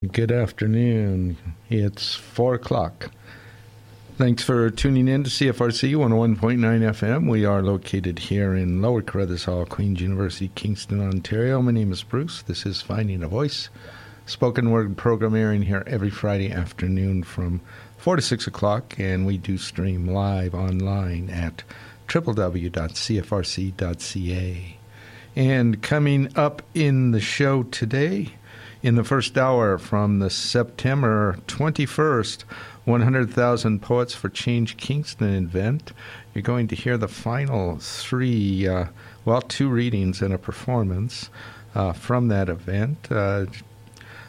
Good afternoon. It's 4 o'clock. Thanks for tuning in to CFRC 101.9 FM. We are located here in Lower Carruthers Hall, Queen's University, Kingston, Ontario. My name is Bruce. This is Finding a Voice, spoken word program airing here every Friday afternoon from 4 to 6 o'clock, and we do stream live online at www.cfrc.ca. And coming up in the show today, in the first hour from the September 21st 100,000 Poets for Change Kingston event. You're going to hear the final three, uh, well, two readings and a performance uh, from that event. Uh,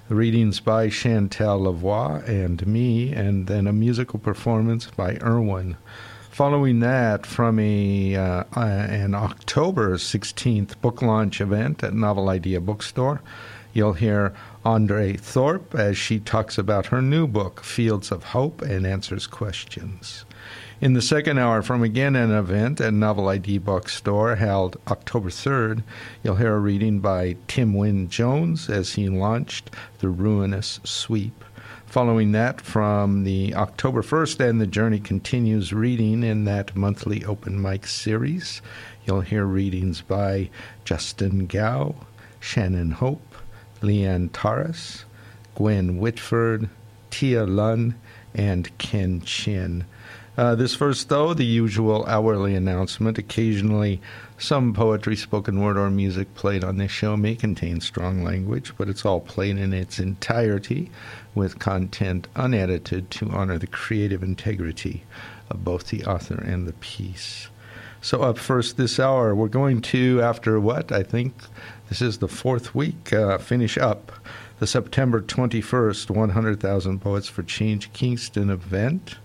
readings by Chantal Lavoie and me, and then a musical performance by Irwin. Following that, from a uh, an October 16th book launch event at Novel Idea Bookstore, You'll hear Andre Thorpe as she talks about her new book, Fields of Hope, and answers questions. In the second hour, from again an event at Novel Idea Bookstore held October 3rd, you'll hear a reading by Tim Wynne Jones as he launched The Ruinous Sweep. Following that, from the October 1st and The Journey Continues reading in that monthly open mic series, you'll hear readings by Justin Gow, Shannon Hope, Leanne Torres, Gwen Whitford, Tia Lunn, and Ken Chin. Uh, this first, though, the usual hourly announcement. Occasionally, some poetry, spoken word, or music played on this show may contain strong language, but it's all played in its entirety with content unedited to honor the creative integrity of both the author and the piece. So, up first this hour, we're going to, after what I think this is the fourth week. Uh, finish up the September 21st 100,000 Poets for Change Kingston event.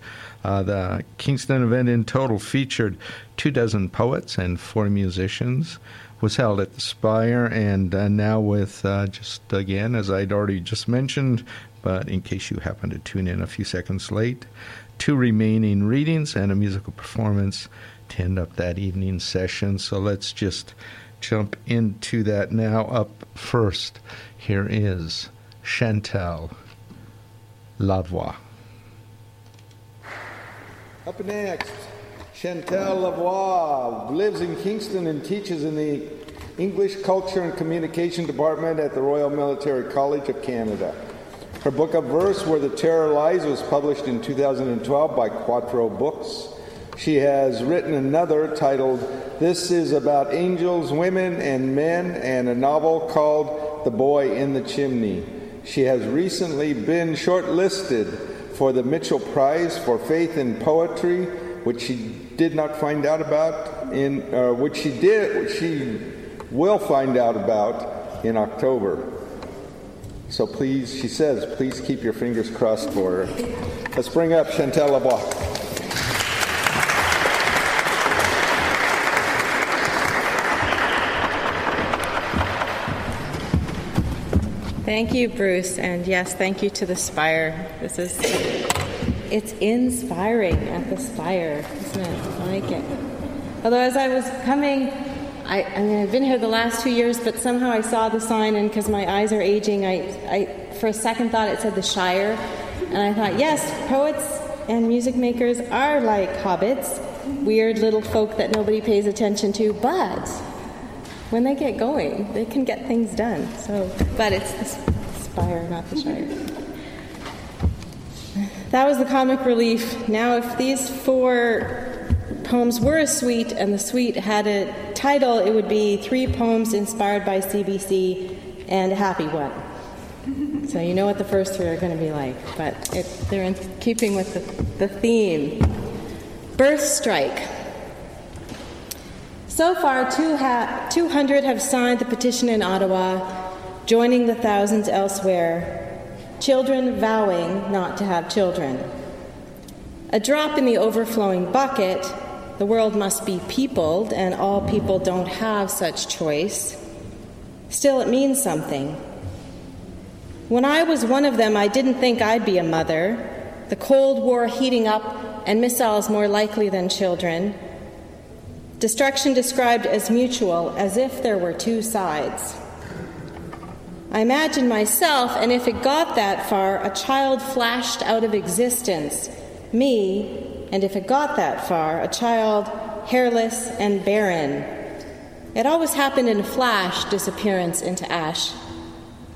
Uh, the Kingston event in total featured two dozen poets and four musicians. Was held at the Spire, and uh, now with uh, just again, as I'd already just mentioned, but in case you happen to tune in a few seconds late, two remaining readings and a musical performance to end up that evening session. So let's just jump into that now. Up first, here is Chantal Lavoie. Up next, Chantal Lavoie lives in Kingston and teaches in the English Culture and Communication Department at the Royal Military College of Canada. Her book of verse, Where the Terror Lies, was published in 2012 by Quattro Books. She has written another titled This is About Angels, Women, and Men, and a novel called The Boy in the Chimney. She has recently been shortlisted for the Mitchell Prize for Faith in Poetry, which she did not find out about in, uh, which she did, which she will find out about in October. So please, she says, please keep your fingers crossed for her. Let's bring up Chantal Lavoie. Thank you, Bruce, and yes, thank you to the Spire. This is it's inspiring at the Spire, isn't it? I like it. Although as I was coming, I, I mean, I've been here the last two years, but somehow I saw the sign, and because my eyes are aging, I, I for a second thought it said the Shire, and I thought, yes, poets and music makers are like hobbits, weird little folk that nobody pays attention to, but when they get going, they can get things done. So, but it's the spire, not the shire. That was the comic relief. Now, if these four poems were a suite and the suite had a title, it would be three poems inspired by CBC and a happy one. So you know what the first three are going to be like, but it, they're in keeping with the, the theme. Birth strike. So far, 200 have signed the petition in Ottawa, joining the thousands elsewhere, children vowing not to have children. A drop in the overflowing bucket, the world must be peopled, and all people don't have such choice. Still, it means something. When I was one of them, I didn't think I'd be a mother. The Cold War heating up, and missiles more likely than children. Destruction described as mutual, as if there were two sides. I imagine myself, and if it got that far, a child flashed out of existence. Me, and if it got that far, a child hairless and barren. It always happened in a flash, disappearance into ash.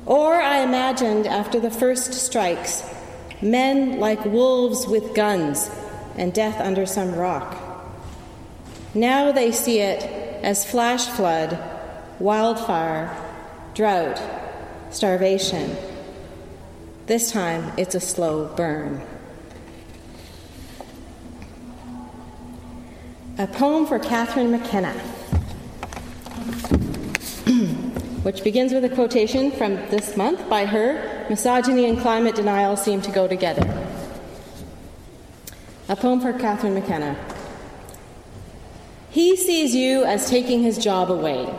Or I imagined after the first strikes, men like wolves with guns and death under some rock. Now they see it as flash flood, wildfire, drought, starvation. This time it's a slow burn. A poem for Catherine McKenna, which begins with a quotation from this month by her Misogyny and climate denial seem to go together. A poem for Catherine McKenna. He sees you as taking his job away,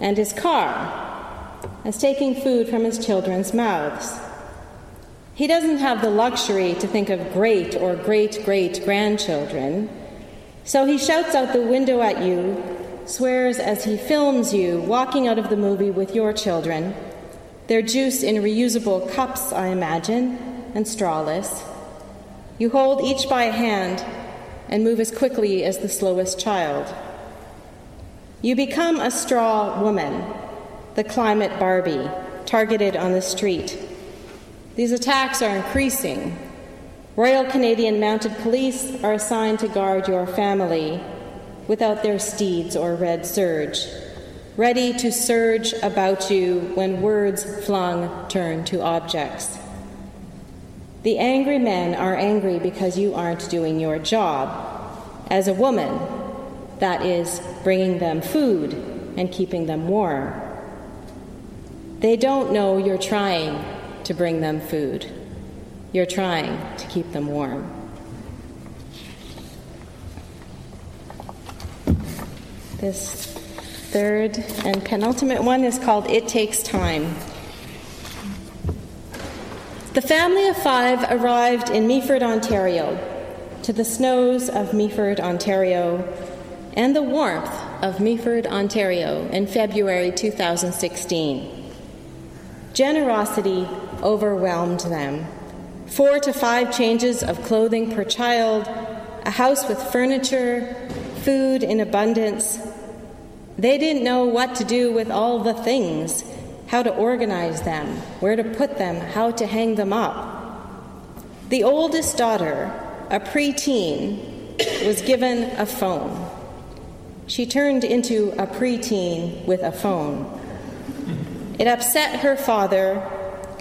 and his car as taking food from his children's mouths. He doesn't have the luxury to think of great or great great grandchildren, so he shouts out the window at you, swears as he films you walking out of the movie with your children, their juice in reusable cups, I imagine, and strawless. You hold each by a hand and move as quickly as the slowest child. You become a straw woman the climate Barbie, targeted on the street. These attacks are increasing. Royal Canadian Mounted Police are assigned to guard your family without their steeds or red serge, ready to surge about you when words flung turn to objects. The angry men are angry because you aren't doing your job. As a woman, that is, bringing them food and keeping them warm. They don't know you're trying to bring them food. You're trying to keep them warm. This third and penultimate one is called It Takes Time. The family of five arrived in Meaford, Ontario, to the snows of Meaford, Ontario, and the warmth of Meaford, Ontario in February 2016. Generosity overwhelmed them. Four to five changes of clothing per child, a house with furniture, food in abundance. They didn't know what to do with all the things, how to organize them, where to put them, how to hang them up. The oldest daughter, a preteen, was given a phone. She turned into a preteen with a phone. It upset her father,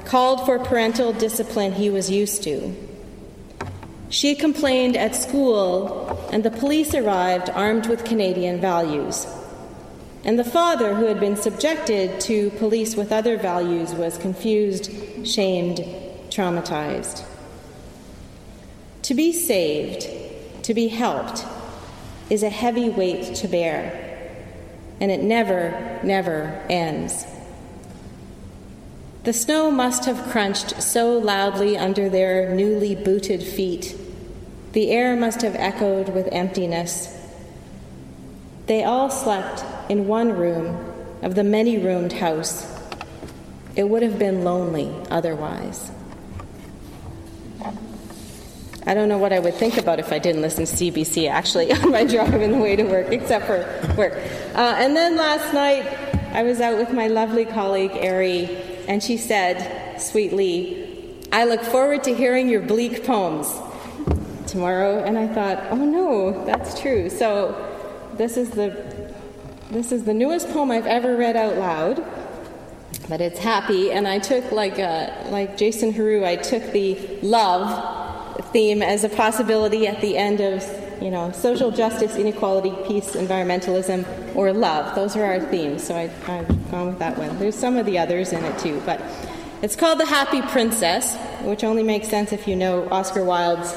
called for parental discipline he was used to. She complained at school, and the police arrived armed with Canadian values. And the father, who had been subjected to police with other values, was confused, shamed, traumatized. To be saved, to be helped, is a heavy weight to bear, and it never, never ends. The snow must have crunched so loudly under their newly booted feet. The air must have echoed with emptiness. They all slept in one room of the many roomed house. It would have been lonely otherwise. I don't know what I would think about if I didn't listen to CBC actually on my drive on the way to work, except for work. Uh, and then last night, I was out with my lovely colleague, Ari, and she said sweetly, I look forward to hearing your bleak poems tomorrow. And I thought, oh no, that's true. So this is the this is the newest poem I've ever read out loud, but it's happy. And I took like uh, like Jason Heroux, I took the love theme as a possibility at the end of you know social justice, inequality, peace, environmentalism, or love. Those are our themes. So I, I've gone with that one. There's some of the others in it too, but it's called The Happy Princess, which only makes sense if you know Oscar Wilde's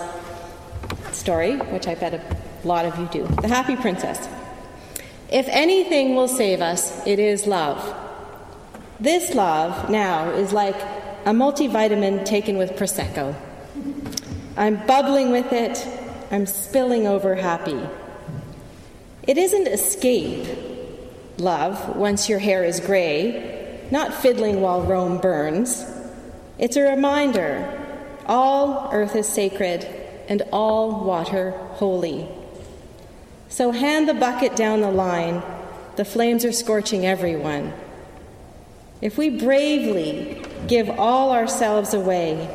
story, which I bet a lot of you do. The Happy Princess. If anything will save us, it is love. This love now is like a multivitamin taken with Prosecco. I'm bubbling with it, I'm spilling over happy. It isn't escape, love, once your hair is gray. not fiddling while Rome burns. It's a reminder all earth is sacred and all water holy. So hand the bucket down the line. The flames are scorching everyone. If we bravely give all ourselves away,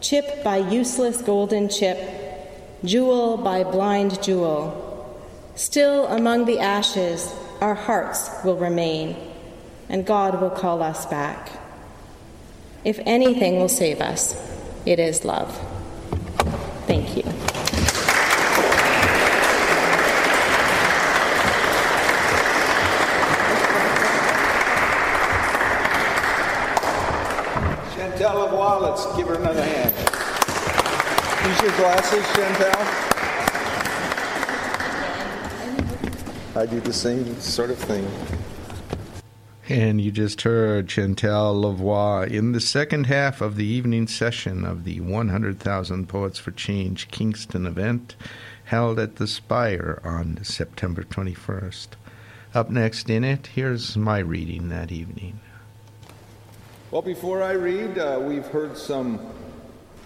chip by useless golden chip, jewel by blind jewel, still among the ashes, our hearts will remain, and God will call us back. If anything will save us, it is love. Thank you. Chantal Lavoie, give her another hand. Use your glasses, Chantal. I do the same sort of thing. And you just heard Chantal Lavoie in the second half of the evening session of the 100,000 Poets for Change Kingston event held at the Spire on September 21st. Up next in it, here's my reading that evening. Well, before I read, uh, we've heard some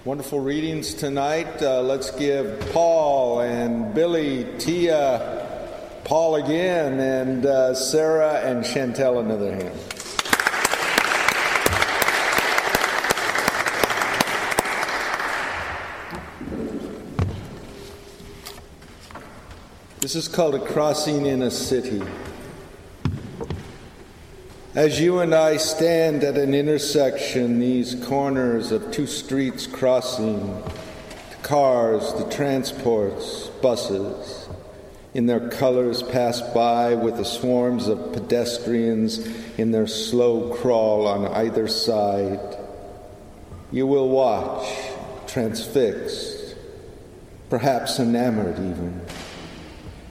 wonderful readings tonight. Uh, let's give Paul and Billy, Tia, Paul again, and uh, Sarah and Chantel another hand. This is called a crossing in a city. As you and I stand at an intersection, these corners of two streets crossing, the cars, the transports, buses, in their colors pass by with the swarms of pedestrians in their slow crawl on either side. You will watch, transfixed, perhaps enamored even.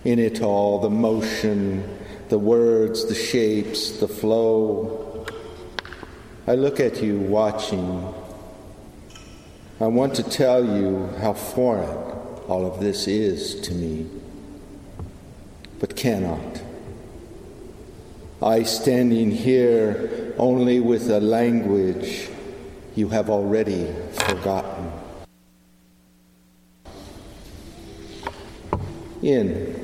In it all, the motion, the words, the shapes, the flow. I look at you watching. I want to tell you how foreign all of this is to me but cannot. I standing here only with a language you have already forgotten. In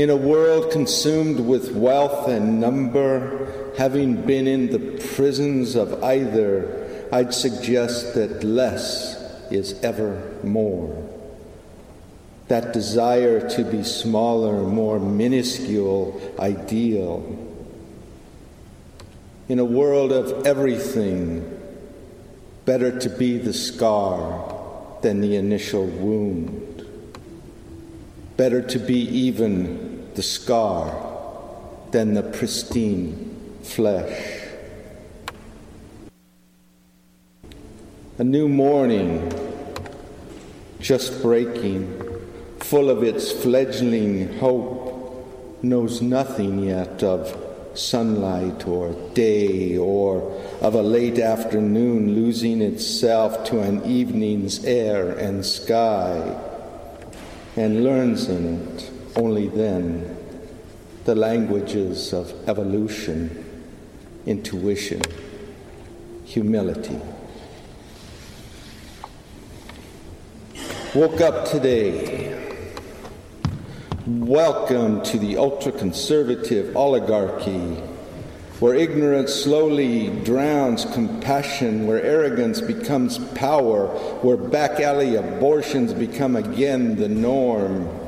in a world consumed with wealth and number, having been in the prisons of either, I'd suggest that less is ever more that desire to be smaller, more minuscule, ideal. In a world of everything, better to be the scar than the initial wound. Better to be even the scar than the pristine flesh. A new morning just breaking full of its fledgling hope, knows nothing yet of sunlight or day or of a late afternoon losing itself to an evening's air and sky, and learns in it only then the languages of evolution, intuition, humility. Woke up today Welcome to the ultra conservative oligarchy, where ignorance slowly drowns compassion, where arrogance becomes power, where back alley abortions become again the norm,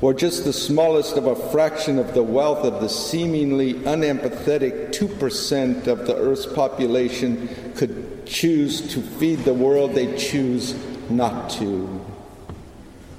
where just the smallest of a fraction of the wealth of the seemingly unempathetic 2% of the Earth's population could choose to feed the world they choose not to.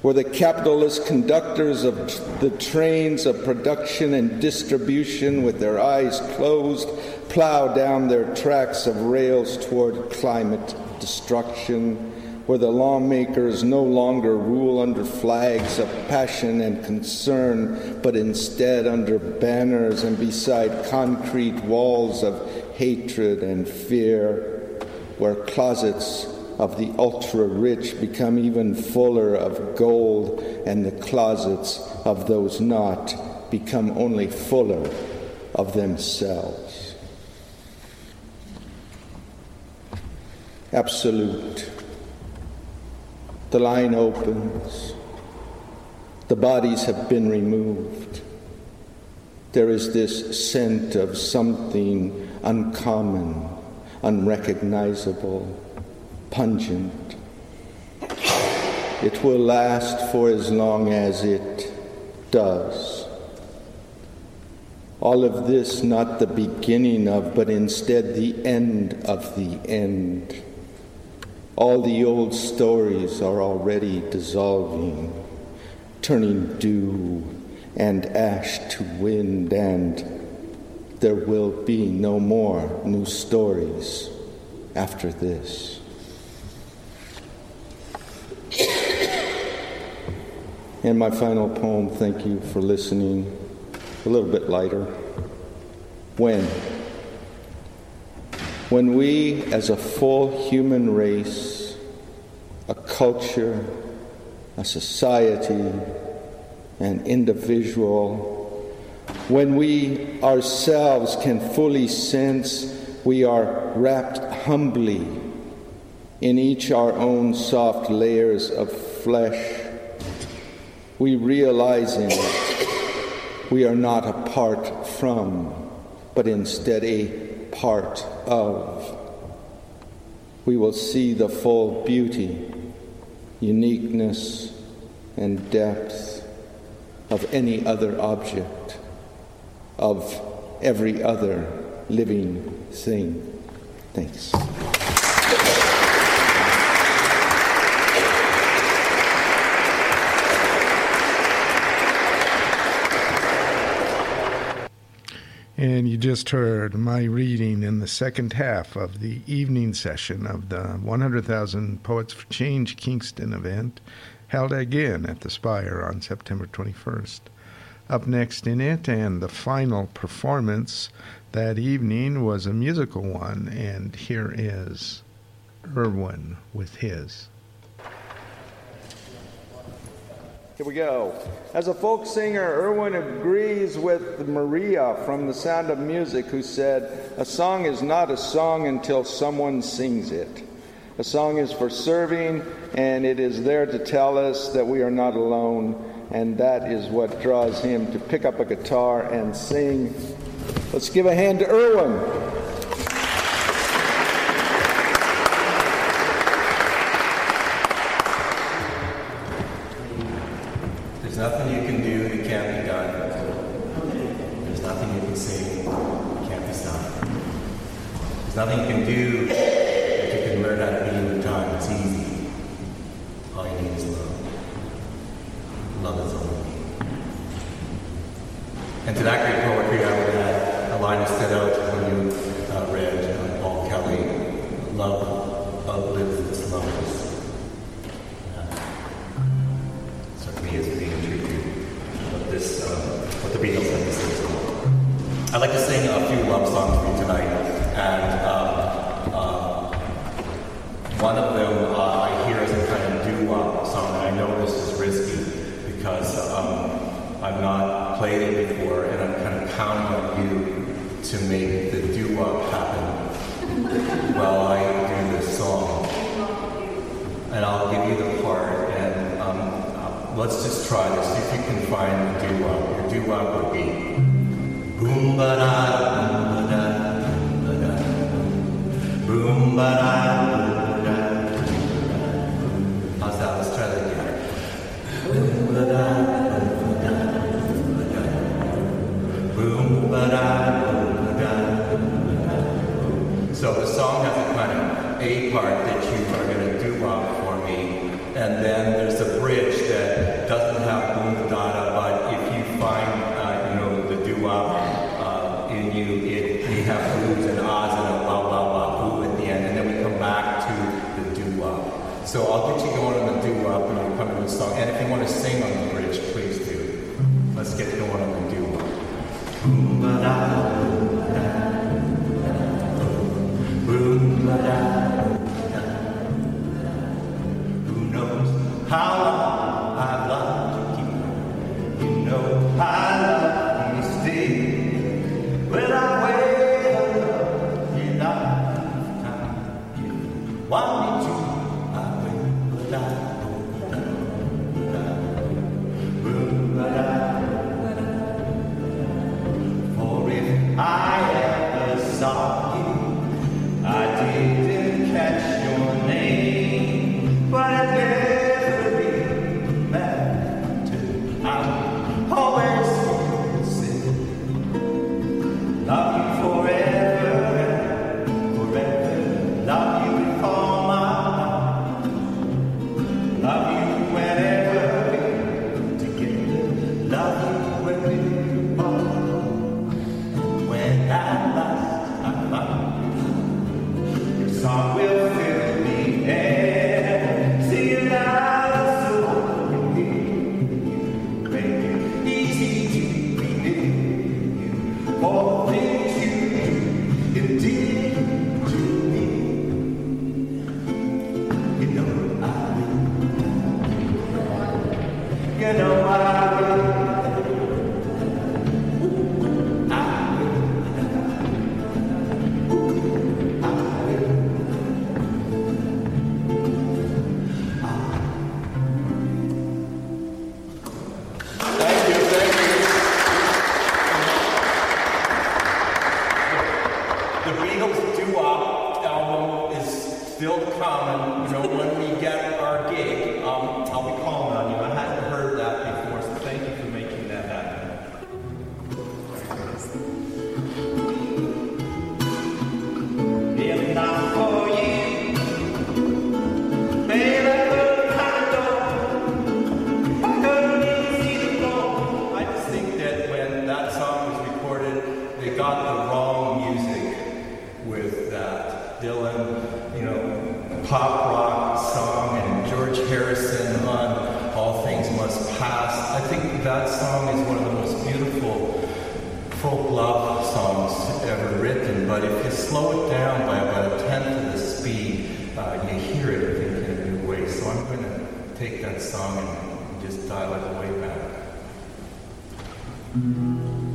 Where the capitalist conductors of the trains of production and distribution, with their eyes closed, plow down their tracks of rails toward climate destruction, where the lawmakers no longer rule under flags of passion and concern, but instead under banners and beside concrete walls of hatred and fear, where closets of the ultra rich become even fuller of gold, and the closets of those not become only fuller of themselves. Absolute. The line opens. The bodies have been removed. There is this scent of something uncommon, unrecognizable, pungent. It will last for as long as it does. All of this not the beginning of, but instead the end of the end. All the old stories are already dissolving, turning dew and ash to wind, and there will be no more new stories after this. And my final poem, thank you for listening, a little bit lighter. When? When we, as a full human race, a culture, a society, an individual, when we ourselves can fully sense we are wrapped humbly in each our own soft layers of flesh, we realize in it we are not apart from, but instead a part of. We will see the full beauty, uniqueness, and depth of any other object, of every other living thing. Thanks. And you just heard my reading in the second half of the evening session of the 100,000 Poets for Change Kingston event held again at the Spire on September 21st. Up next in it, and the final performance that evening was a musical one, and here is Irwin with his. Here we go. As a folk singer, Irwin agrees with Maria from The Sound of Music, who said, A song is not a song until someone sings it. A song is for serving, and it is there to tell us that we are not alone, and that is what draws him to pick up a guitar and sing. Let's give a hand to Irwin. Played it before, and I'm kind of counting on you to make the doo-wop happen while I do this song. And I'll give you the part, and um, uh, let's just try this. If you can find the doo-wop. Your doo-wop would be boom ba da boom ba da boom ba da boom ba da So the song has a kind of A part that you are going to do up for me, and then there's a bridge that doesn't have boom da but if you find uh, you know the doo uh, in you, it we have blues and ahs and a la la la boo at the end, and then we come back to the doo So I'll get you going on the doo wop when we come to the song, and if you want to sing on the bridge, please do. Let's get going on the doo wop. Boom ba da. Mm-hmm.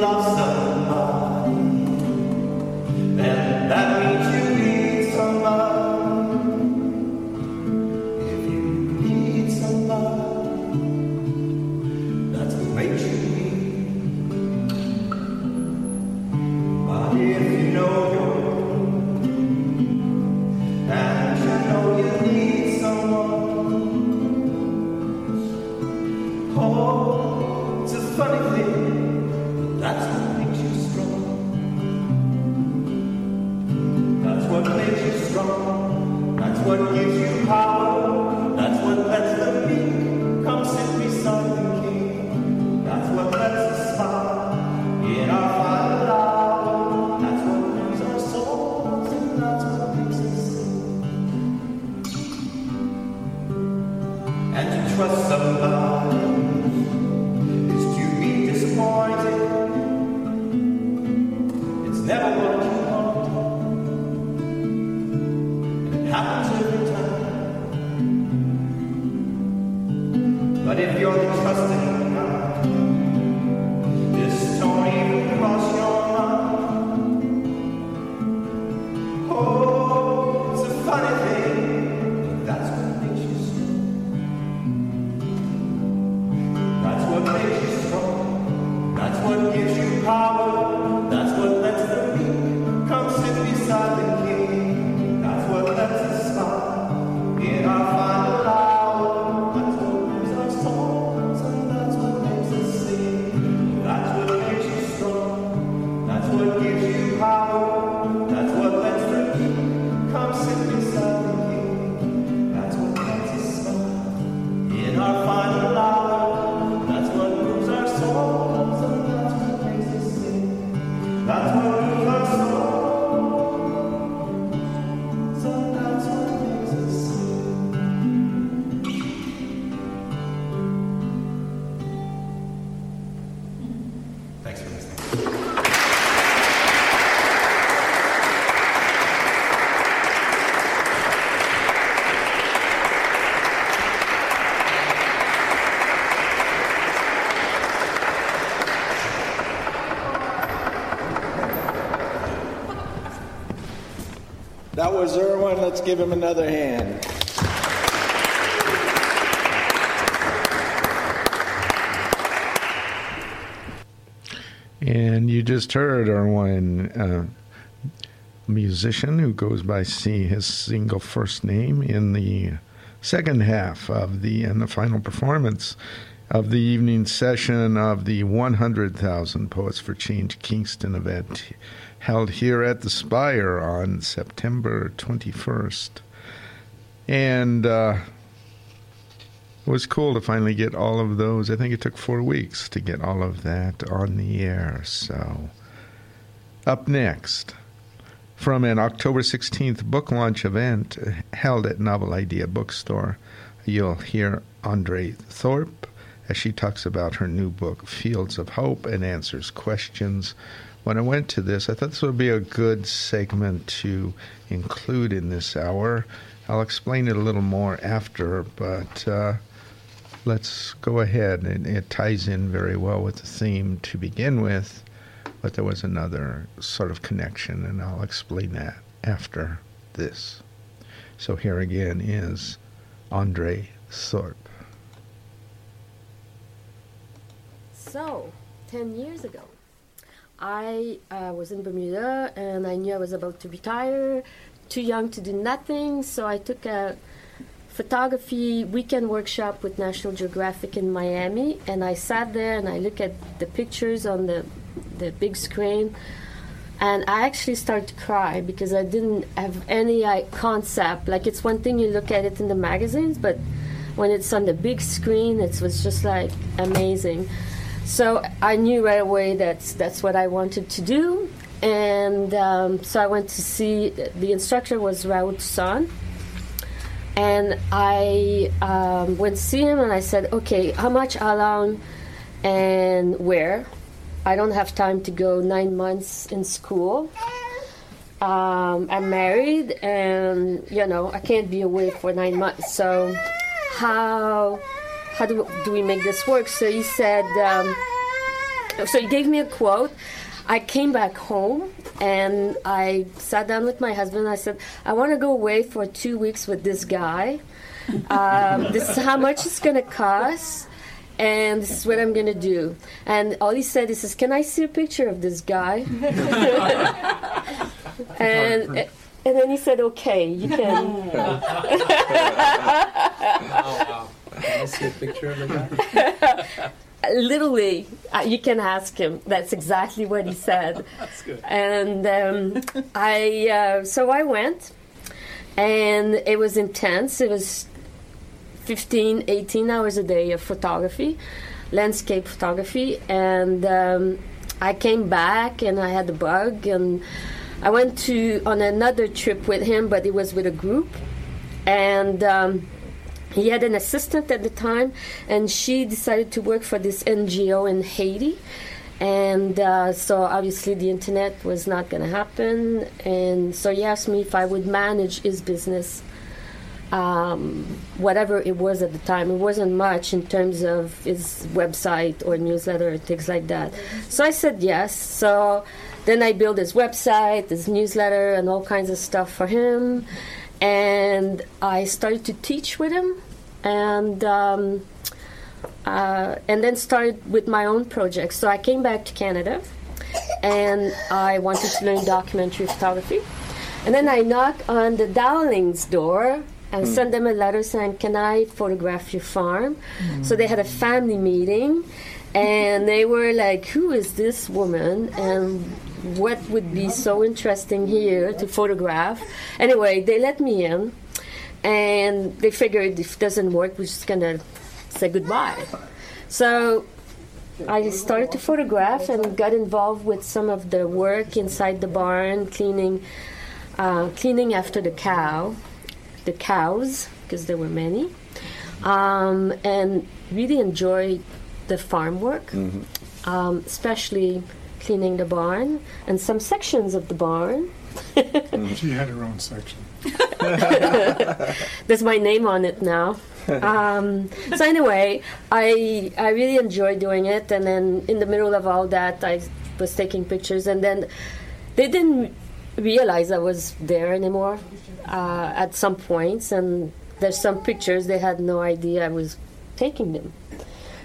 That was Irwin. Let's give him another hand. And you just heard Irwin, uh, musician who goes by C, his single first name in the second half of the and the final performance of the evening session of the 100,000 Poets for Change Kingston event held here at the Spire on September 21st. And uh, it was cool to finally get all of those. I think it took four weeks to get all of that on the air. So, up next, from an October 16th book launch event held at Novel Idea Bookstore, you'll hear Andre Thorpe as she talks about her new book, Fields of Hope, and answers questions when I went to this, I thought this would be a good segment to include in this hour. I'll explain it a little more after, but uh, let's go ahead. It, it ties in very well with the theme to begin with, but there was another sort of connection, and I'll explain that after this. So here again is Andre Thorpe. So, 10 years ago, I uh, was in Bermuda and I knew I was about to retire, too young to do nothing, so I took a photography weekend workshop with National Geographic in Miami, and I sat there and I looked at the pictures on the the big screen, and I actually started to cry because I didn't have any concept. Like it's one thing you look at it in the magazines, but when it's on the big screen, it was just like amazing. So I knew right away that's that's what I wanted to do, and um, so I went to see the instructor was Raul Touzon, and I um, went to see him and I said, okay, how much, how long, and where? I don't have time to go nine months in school. Um, I'm married, and you know I can't be away for nine months. So how how do, do we make this work? So he said, um, so he gave me a quote. I came back home and I sat down with my husband. I said, I want to go away for two weeks with this guy. Um, this is how much it's going to cost. And this is what I'm gonna do. And all he said, is, "Can I see a picture of this guy?" and and then he said, "Okay, you can." wow. Can I see a picture of the guy? literally uh, you can ask him. That's exactly what he said. That's good. and um, i uh, so i went and it was intense. It was 15 18 hours a day of photography landscape photography. And um, i came back and i had the bug and i went to on another trip with him but it was with a group. And um, he had an assistant at the time, and she decided to work for this NGO in Haiti. And uh, so obviously the internet was not going to happen. And so he asked me if I would manage his business, um, whatever it was at the time. It wasn't much in terms of his website or newsletter, or things like that. So I said yes. So then I built his website, his newsletter, and all kinds of stuff for him and I started to teach with him, and um, uh, and then started with my own projects. So I came back to Canada, and I wanted to learn documentary photography, and then I knocked on the Dowlings' door. And sent them a letter saying, "Can I photograph your farm?" So they had a family meeting, and they were like, "Who is this woman?" and what would be so interesting here to photograph. Anyway, they let me in, and they figured if it doesn't work, we're just gonna say goodbye. So I started to photograph and got involved with some of the work inside the barn, cleaning, uh, cleaning after the cow, the cows, because there were many, um, and really enjoyed the farm work, um, especially cleaning the barn and some sections of the barn. She had her own section. There's my name on it now. um, so anyway, I I really enjoyed doing it, and then in the middle of all that, I was taking pictures, and then they didn't realize I was there anymore uh, at some points, and there's some pictures they had no idea I was taking them.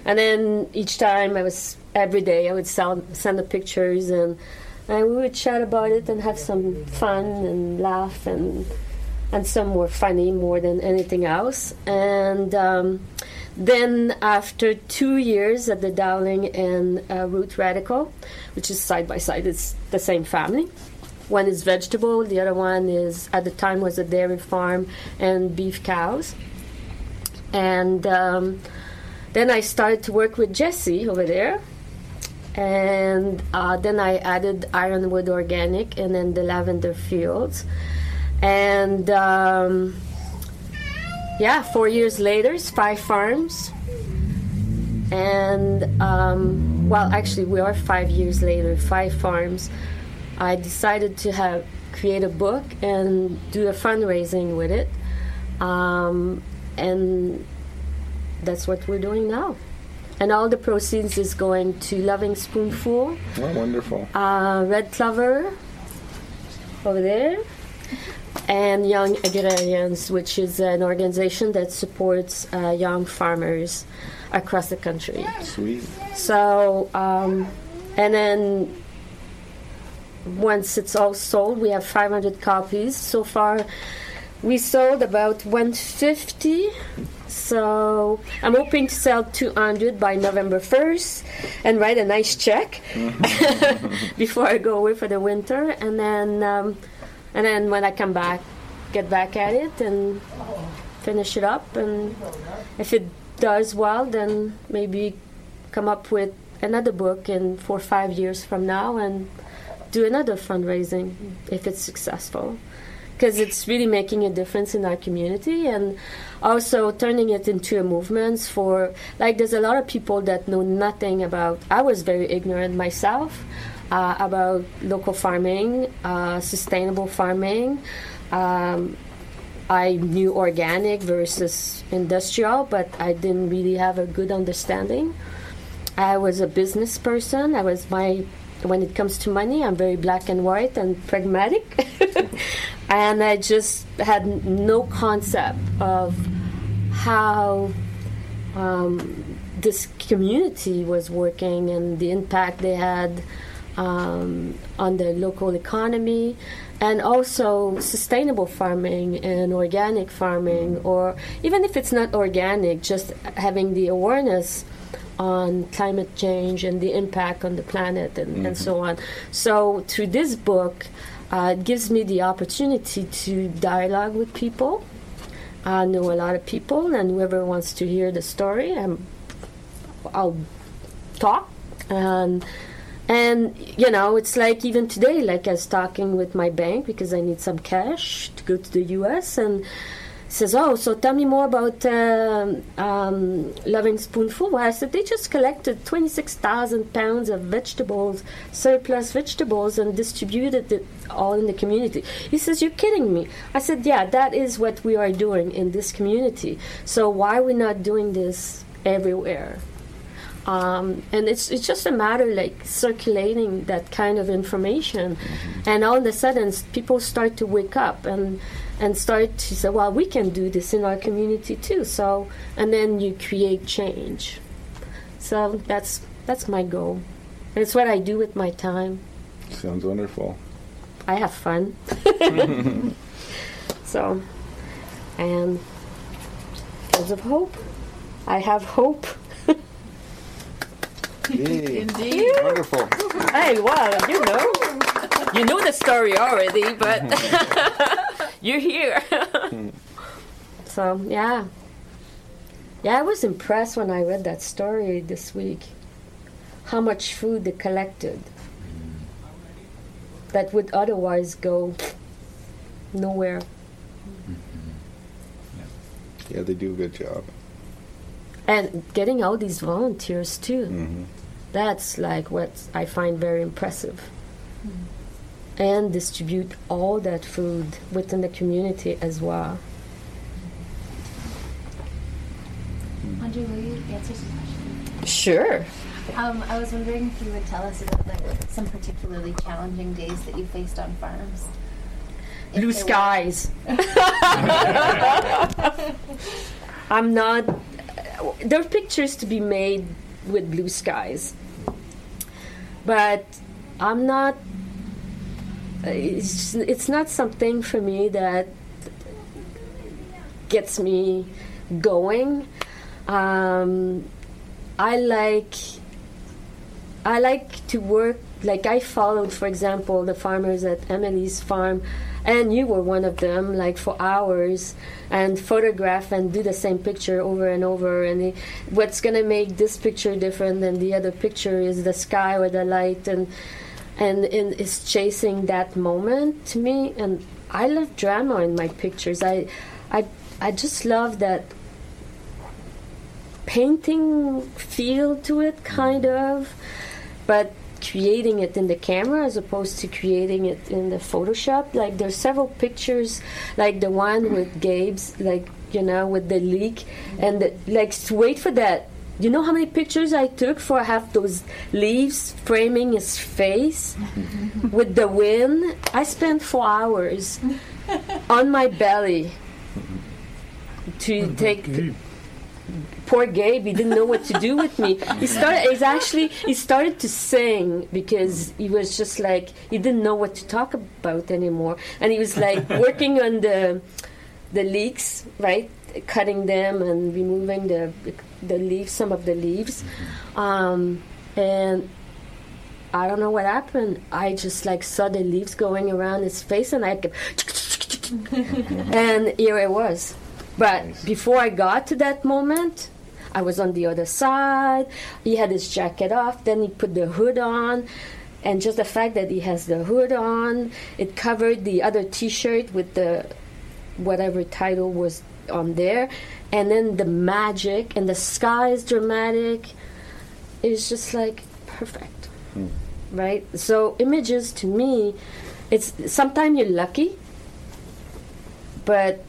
And then each time I was every day I would sell, send the pictures and and we would chat about it and have some fun and laugh and and some were funny more than anything else. And um, then after two years at the Dowling and uh, Root Radical, which is side by side, it's the same family. One is vegetable, the other one is at the time was a dairy farm and beef cows. And um, then I started to work with Jesse over there. And uh, then I added Ironwood Organic and then the Lavender Fields. And um, yeah, four years later, it's five farms. And um, well, actually, we are five years later, five farms. I decided to have create a book and do a fundraising with it. Um, and that's what we're doing now. And all the proceeds is going to Loving Spoonful, Oh, wonderful. uh, Red Clover over there, and Young Agrarians, which is an organization that supports uh, young farmers across the country. Sweet. So, um, and then once it's all sold, we have 500 copies so far. We sold about 150, so I'm hoping to sell 200 by November 1st and write a nice check before I go away for the winter, and then um, and then when I come back, get back at it and finish it up. And if it does well, then maybe come up with another book in four or five years from now and do another fundraising if it's successful because it's really making a difference in our community and also turning it into a movement for like there's a lot of people that know nothing about i was very ignorant myself uh, about local farming uh, sustainable farming. Um, i knew organic versus industrial but i didn't really have a good understanding. I was a business person. I was my when it comes to money, I'm very black and white and pragmatic. and I just had no concept of how um, this community was working and the impact they had um, on the local economy and also sustainable farming and organic farming or even if it's not organic just having the awareness on climate change and the impact on the planet and, mm-hmm. and so on. So through this book, uh, it gives me the opportunity to dialogue with people. I know a lot of people, and whoever wants to hear the story, I'm, I'll talk. And and you know, it's like even today, like I was talking with my bank because I need some cash to go to the U.S. and says, "Oh, so tell me more about uh, um, Loving Spoonful." Well, I said they just collected twenty-six thousand pounds of vegetables, surplus vegetables, and distributed it all in the community. He says, "You're kidding me." I said, "Yeah, that is what we are doing in this community. So why are we not doing this everywhere?" Um, and it's it's just a matter like circulating that kind of information, mm-hmm. and all of a sudden people start to wake up and and start to say, well, we can do this in our community too. So, and then you create change. So that's that's my goal. And it's what I do with my time. Sounds wonderful. I have fun. so, and because of hope, I have hope. Indeed. Wonderful. Hey, well, you know, you know the story already, but you're here. so yeah, yeah, I was impressed when I read that story this week. How much food they collected that would otherwise go nowhere. Yeah, they do a good job. And getting all these volunteers too. Mm-hmm. That's like what I find very impressive. Mm-hmm and distribute all that food within the community as well. Andre, will you answer some questions? Sure. Um, I was wondering if you would tell us about like some particularly challenging days that you faced on farms. Blue skies. I'm not. There are pictures to be made with blue skies, but I'm not it's, it's not something for me that gets me going. Um, I like I like to work like I followed, for example, the farmers at Emily's farm, and you were one of them, like for hours, and photograph and do the same picture over and over. And it, what's gonna make this picture different than the other picture is the sky or the light and and, and is chasing that moment to me. And I love drama in my pictures. I, I, I just love that painting feel to it, kind of, but creating it in the camera as opposed to creating it in the Photoshop. Like there's several pictures, like the one with Gabe's, like you know, with the leak, and the, like wait for that you know how many pictures I took for I have those leaves framing his face with the wind? I spent four hours on my belly to oh take poor Gabe, he didn't know what to do with me. He started, he's actually, he started to sing because he was just like, he didn't know what to talk about anymore. And he was like working on the, the leeks, right? Cutting them and removing the, the leaves, some of the leaves. Um, and I don't know what happened. I just like saw the leaves going around his face and I kept, and here it was. But before I got to that moment, I was on the other side. He had his jacket off, then he put the hood on. And just the fact that he has the hood on, it covered the other t shirt with the whatever title was on there. And then the magic, and the sky is dramatic. It's just like perfect. Hmm. Right? So, images to me, it's sometimes you're lucky, but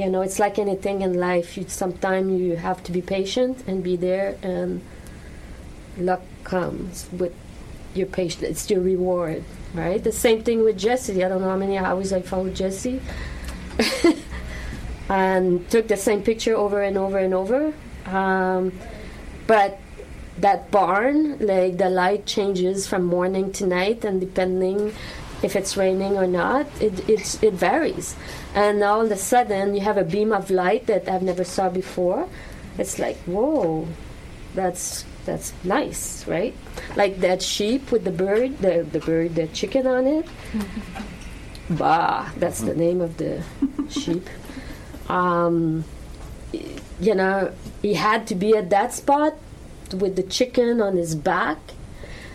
you know it's like anything in life. You sometimes you have to be patient and be there and luck comes with your patience. It's your reward right? The same thing with jesse. I don't know how many hours i followed jesse. And took the same picture over and over and over. Um, but that barn like the light changes from morning to night and depending if it's raining or not it, it's, it varies. And all of a sudden you have a beam of light that i've never saw before. It's like whoa that's that's nice right? Like that sheep with the bird the, the bird the chicken on it. Bah that's the name of the sheep. Um, you know he had to be at that spot with the chicken on his back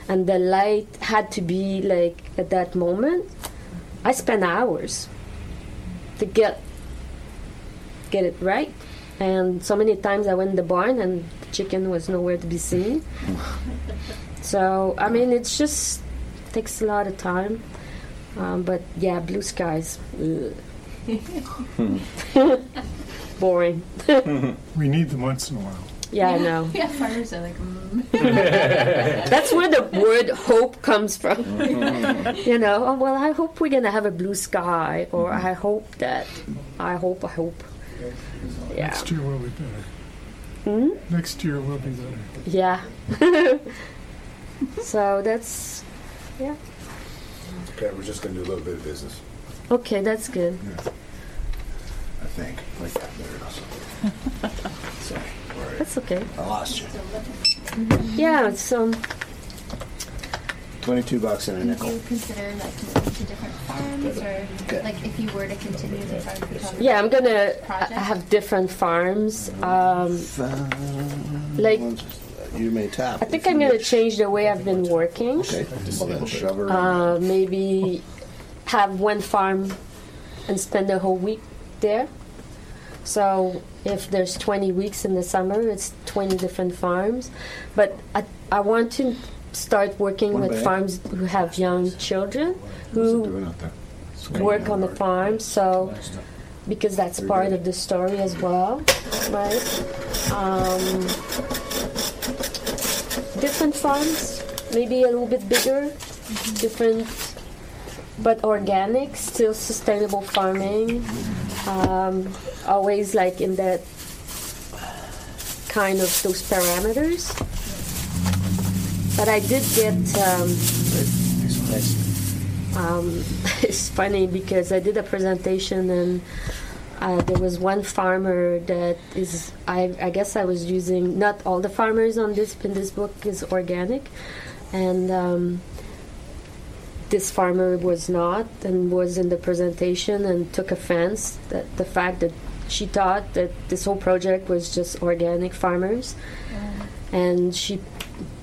and the light had to be like at that moment. I spent hours to get get it right. And so many times i went in the barn and the chicken was nowhere to be seen. So i mean it's just takes a lot of time. Um, but yeah blue skies. Boring. We need them once in a while. Yeah i know Yeah, farmers are like, mm. That's where the word hope comes from. you know, oh, well, I hope we're going to have a blue sky, or I hope that, I hope, I hope. Yeah. Next year will be better. Hmm? Next year will be better. Yeah. so that's, yeah. Okay, we're just gonna do a little bit of business, Okay, that's good. I think. Like that, there it is. Sorry, all right. That's okay. I lost you. Yeah, so, Twenty-two bucks and a Would nickel. you consider like moving to different farms, or Okay. like if you were to continue the farm photography? yeah, I'm going to Project? have different farms. Um, like, You may tap. I think I'm going to change the way I've been working. Okay, well then shove her. uh, maybe have one farm and spend the whole week there. So if there's 20 weeks in the summer, it's 20 different farms. But I, I want to start working One with bag. farms who have young children who doing out there? work on the farm. So because that's part of the story as well, right? Um, different farms, maybe a little bit bigger, different, but organic, still sustainable farming. Um, always like in that kind of those parameters. But I did get. Um, um, it's funny because I did a presentation and uh, there was one farmer that is I, I guess I was using not all the farmers on this in this book is organic and um, this farmer was not and was in the presentation and took offense that the fact that she thought that this whole project was just organic farmers and she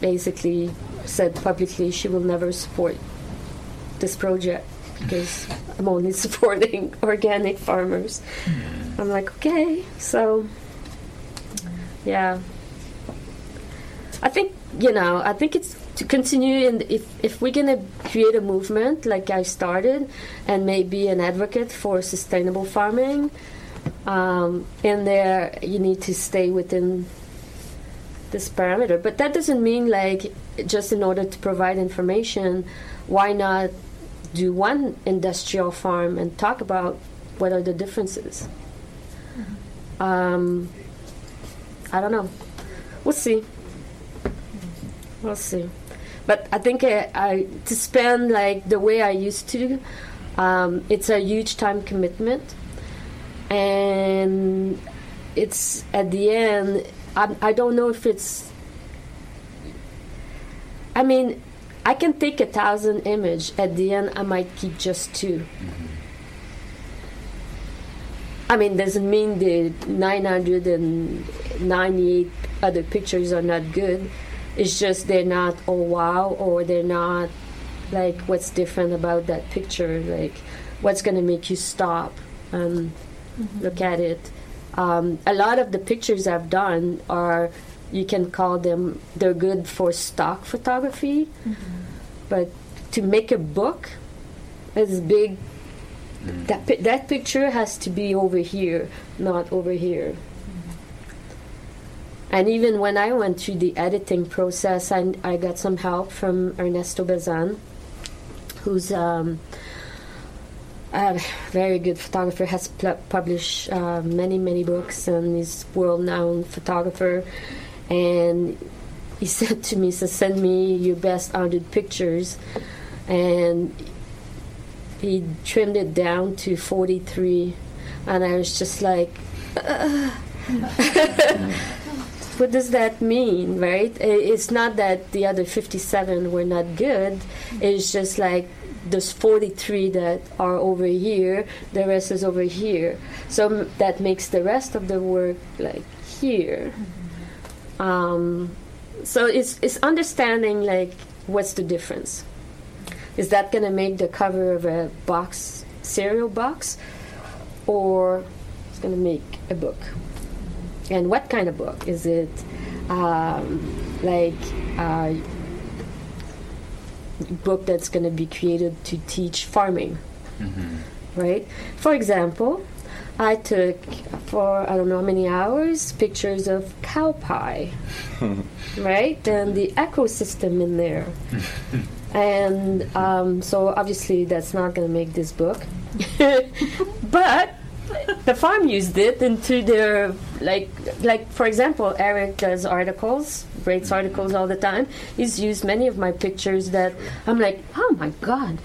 basically said publicly she will never support this project because I'm only supporting organic farmers. Hmm. I'm like, okay, so yeah. I think you know, I think it's to continue and if if we're gonna create a movement like I started and maybe an advocate for sustainable farming, um, in there you need to stay within this parameter. But that doesn't mean like just in order to provide information, why not do one industrial farm and talk about what are the differences? Um, I don't know. We'll see. We'll see. But I think I, I to spend like the way I used to, um, it's a huge time commitment, and it's at the end. I, I don't know if it's. I mean, I can take a thousand image. At the end, I might keep just 2 I mean, doesn't mean the 998 other pictures are not good. It's just they're not oh wow or they're not like what's different about that picture. Like what's gonna make you stop and mm-hmm. look at it. Um, a lot of the pictures I've done are you can call them they're good for stock photography, mm-hmm. but to make a book is big mm. that that picture has to be over here, not over here. And even when I went through the editing process, I, I got some help from Ernesto Bazan, who's um, a very good photographer, has pl- published uh, many, many books, and is world-known photographer. And he said to me, he said, send me your best 100 pictures. And he trimmed it down to 43 and i was just like "Ugh." what does that mean right? It's not that the other 57 were not good. It's just like there's 43 that are over here the rest is over here. So that makes the rest of the work like here. Um, so it's, it's understanding like what's the difference. Is that going to make the cover of a box cereal box or it's going to make a book and what kind of book? Is it um, like a book that's going to be created to teach farming? Right? For example i took for i don't know how many hours pictures of cow pie. Right? And the ecosystem in there. And um, so obviously that's not going to make this book. But the farm used it into their like like for example eric does articles writes articles all the time. He's used many of my pictures that i'm like oh my god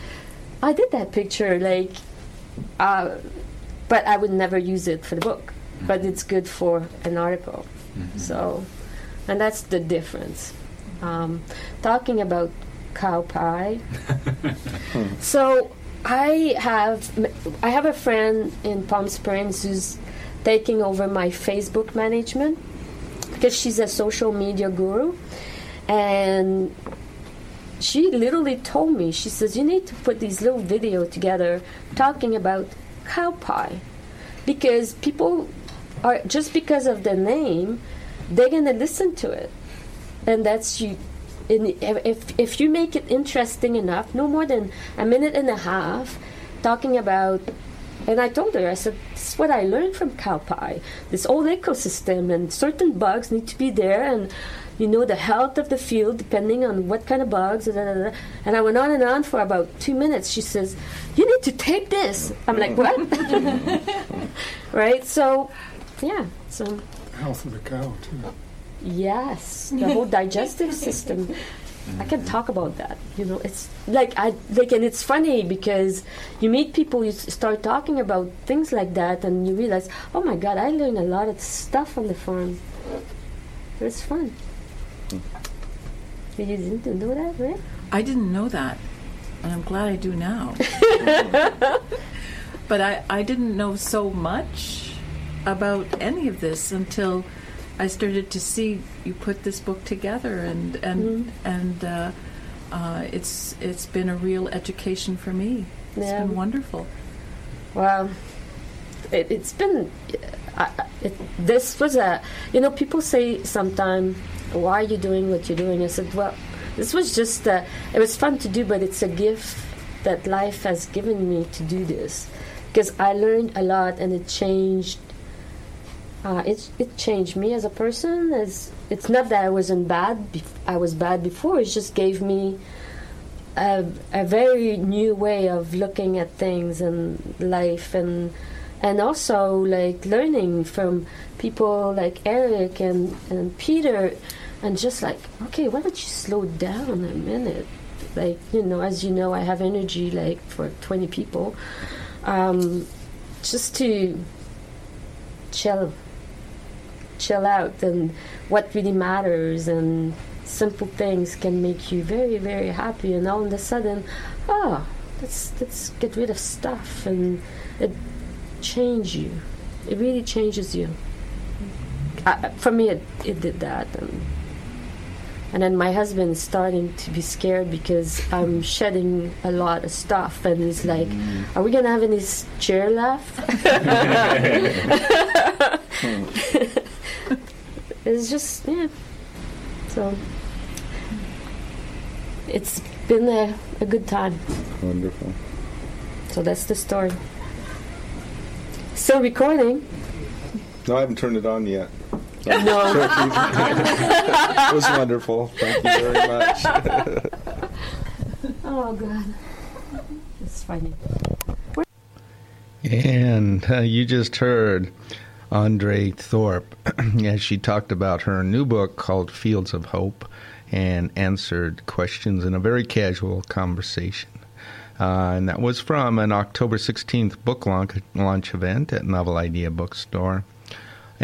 i did that picture like uh, but i would never use it for the book. But it's good for an article. So and that's the difference. Um, talking about cow pie. So I have I have a friend in Palm Springs who's taking over my Facebook management because she's a social media guru. And she literally told me she says you need to put these little video together talking about cow pie because people are just because of the name they're going to listen to it. And that's you in, if, if you make it interesting enough, no more than a minute and a half, talking about, and I told her, I said, this is what I learned from cow pie, this old ecosystem, and certain bugs need to be there, and you know the health of the field depending on what kind of bugs. Da, da, da, da. And I went on and on for about two minutes. She says, "You need to tape this." I'm like, "What?" right? So, yeah. So Health of the cow, too. Yes, the whole digestive system. I can mm-hmm. talk about that. You know, it's like I like, and it's funny because you meet people, you s- start talking about things like that, and you realize, oh my God, I learned a lot of stuff on the farm. It's fun. Hmm. You didn't know that, right? I didn't know that, and I'm glad I do now. but I, I didn't know so much about any of this until I started to see you put this book together, and and and uh, uh, it's it's been a real education for me. It's Yeah. been wonderful. Well, it, it's been. I I- it, this was a. You know, people say sometimes, "Why are you doing what you're doing?" I said, "Well, this was just. Uh, it was fun to do, but it's a gift that life has given me to do this, because I learned a lot and it changed. Uh, it it changed me as a person. As it's not that I wasn't bad. I was bad before. It just gave me a, a very new way of looking at things and life and and also like learning from people like Eric and, and Peter and just like okay why don't you slow down a minute like you know as you know I have energy like for 20 people um, just to chill chill out and what really matters and simple things can make you very very happy and all of a sudden oh let's let's get rid of stuff and it change you. It really changes you. Uh, for me it, it did that and, and then my husband is starting to be scared because I'm shedding a lot of stuff. And he's like are we gonna have any chair left? It's just yeah. So it's been a, a good time. Wonderful. so that's the story. Still recording. No, I haven't turned it on yet. No. it was wonderful. Thank you very much. oh god it's funny And uh, you just heard Andre Thorpe as she talked about her new book called Fields of Hope and answered questions in a very casual conversation. Uh, and that was from an October 16th book launch, launch event at Novel Idea Bookstore.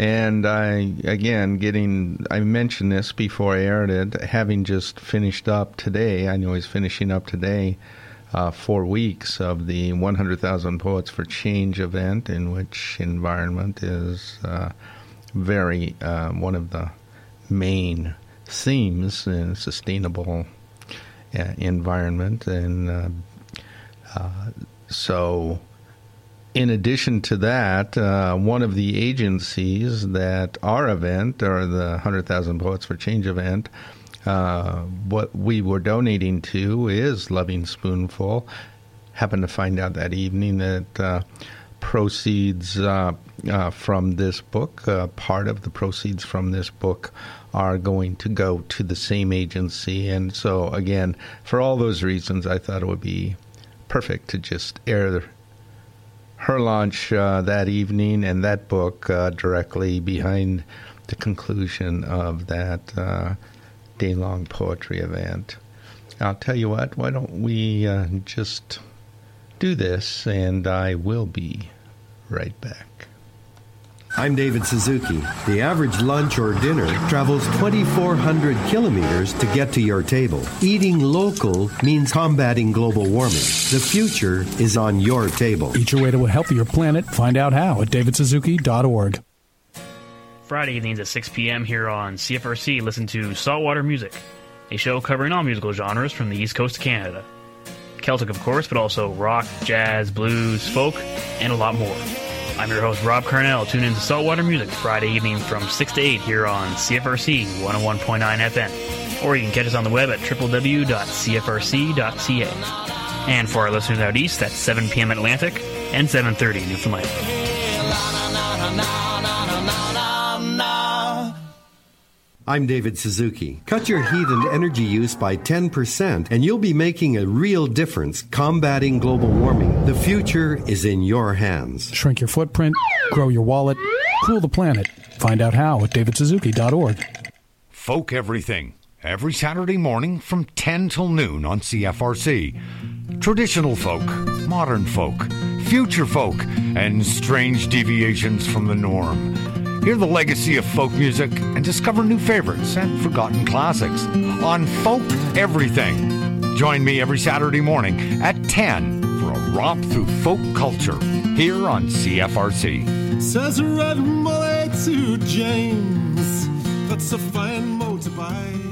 And I, again, getting, I mentioned this before I aired it, having just finished up today, I know he's finishing up today, uh, four weeks of the 100,000 Poets for Change event, in which environment is uh, very uh, one of the main themes in sustainable uh, environment. And uh, uh, so, in addition to that, uh, one of the agencies that our event, or the 100,000 Poets for Change event, uh, what we were donating to is Loving Spoonful. Happened to find out that evening that uh, proceeds uh, uh, from this book, uh, part of the proceeds from this book, are going to go to the same agency. And so, again, for all those reasons, I thought it would be perfect to just air her launch uh, that evening and that book uh, directly behind the conclusion of that uh, day long poetry event. I'll tell you what, why don't we uh, just do this and I will be right back. I'm David Suzuki. The average lunch or dinner travels 2,400 kilometers to get to your table. Eating local means combating global warming. The future is on your table. Eat your way to a healthier planet. Find out how at davidsuzuki.org. Friday evenings at 6 p.m. here on CFRC, listen to Saltwater Music, a show covering all musical genres from the East Coast of Canada. Celtic, of course, but also rock, jazz, blues, folk, and a lot more. I'm your host, Rob Carnell. Tune in to Saltwater Music Friday evening from 6 to 8 here on CFRC 101.9 FM. Or you can catch us on the web at www.cfrc.ca. And for our listeners out east, that's 7 p.m. Atlantic and 7.30 Newfoundland. I'm David Suzuki. Cut your heat and energy use by 10%, and you'll be making a real difference combating global warming. The future is in your hands. Shrink your footprint, grow your wallet, cool the planet. Find out how at davidsuzuki.org. Folk Everything, every Saturday morning from 10 till noon on CFRC. Traditional folk, modern folk, future folk, and strange deviations from the norm. Hear the legacy of folk music and discover new favorites and forgotten classics on Folk Everything. Join me every Saturday morning at 10 for a romp through folk culture here on CFRC. Says red Molly to James. That's a fine motorbike.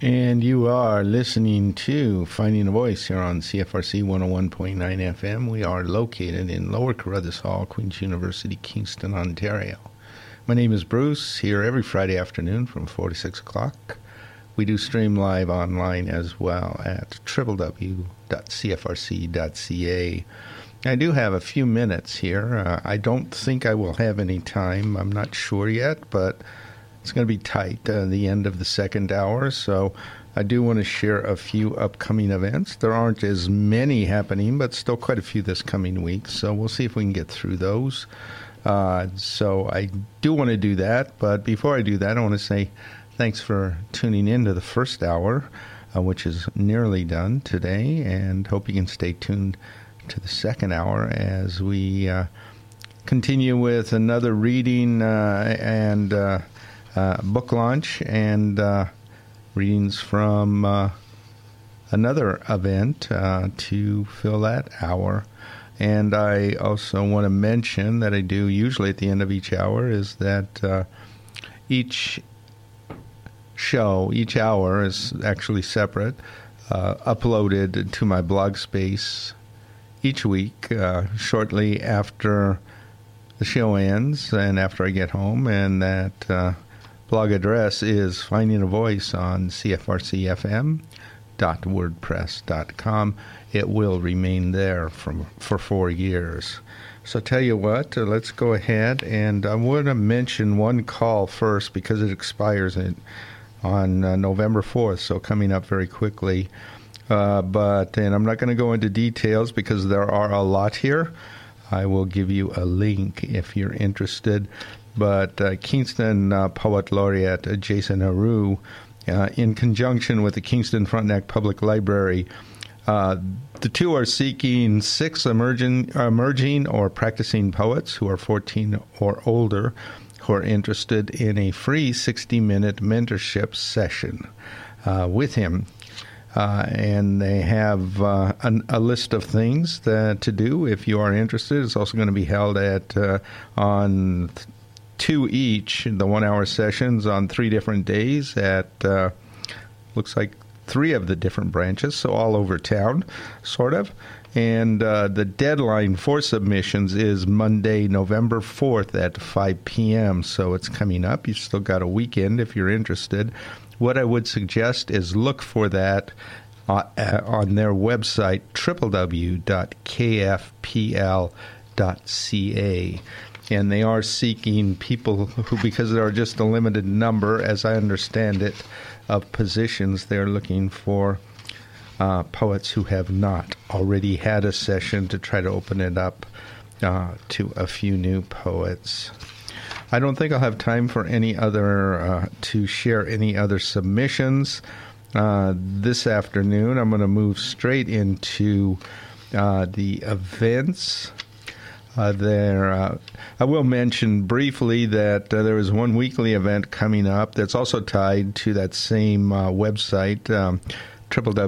And you are listening to Finding a Voice here on CFRC 101.9 FM. We are located in Lower Carruthers Hall, Queen's University, Kingston, Ontario. My name is Bruce, here every Friday afternoon from 4 to 6 o'clock. We do stream live online as well at www.cfrc.ca. I do have a few minutes here. Uh, I don't think I will have any time. I'm not sure yet, but it's going to be tight uh, the end of the second hour. So I do want to share a few upcoming events. There aren't as many happening, but still quite a few this coming week. So we'll see if we can get through those. Uh, so I do want to do that. But before I do that, I want to say thanks for tuning in to the first hour, uh, which is nearly done today, and hope you can stay tuned to the second hour as we uh, continue with another reading uh, and uh, book launch and uh, readings from uh, another event uh, to fill that hour. And I also want to mention that I do usually at the end of each hour is that uh, each show, each hour is actually separate, uh, uploaded to my blog space each week shortly after the show ends and after I get home. And that blog address is Finding a Voice on CFRCFM.wordpress.com. It will remain there from, for four years. So, tell you what, uh, let's go ahead and I want to mention one call first because it expires in, on uh, November 4th, so coming up very quickly. Uh, but, and I'm not going to go into details because there are a lot here. I will give you a link if you're interested. But uh, Kingston uh, Poet Laureate Jason Heroux, uh, in conjunction with the Kingston Frontenac Public Library, uh, the two are seeking six emerging, emerging or practicing poets who are 14 or older who are interested in a free 60 minute mentorship session uh, with him. Uh, and they have uh, an, a list of things that, to do if you are interested. It's also going to be held at uh, on two each, the one-hour sessions on three different days at uh, looks like three of the different branches, so all over town, sort of. And uh, the deadline for submissions is Monday, November 4th at 5 p.m. So it's coming up. You've still got a weekend if you're interested. What I would suggest is look for that uh, uh, on their website, www.kfpl.ca. And they are seeking people who, because there are just a limited number, as I understand it, of positions, they're looking for uh, poets who have not already had a session to try to open it up uh, to a few new poets. I don't think I'll have time for any other uh, to share any other submissions uh, this afternoon. I'm going to move straight into uh, the events. Uh, there, uh, I will mention briefly that uh, there is one weekly event coming up that's also tied to that same website, um, www.kfpl.ca.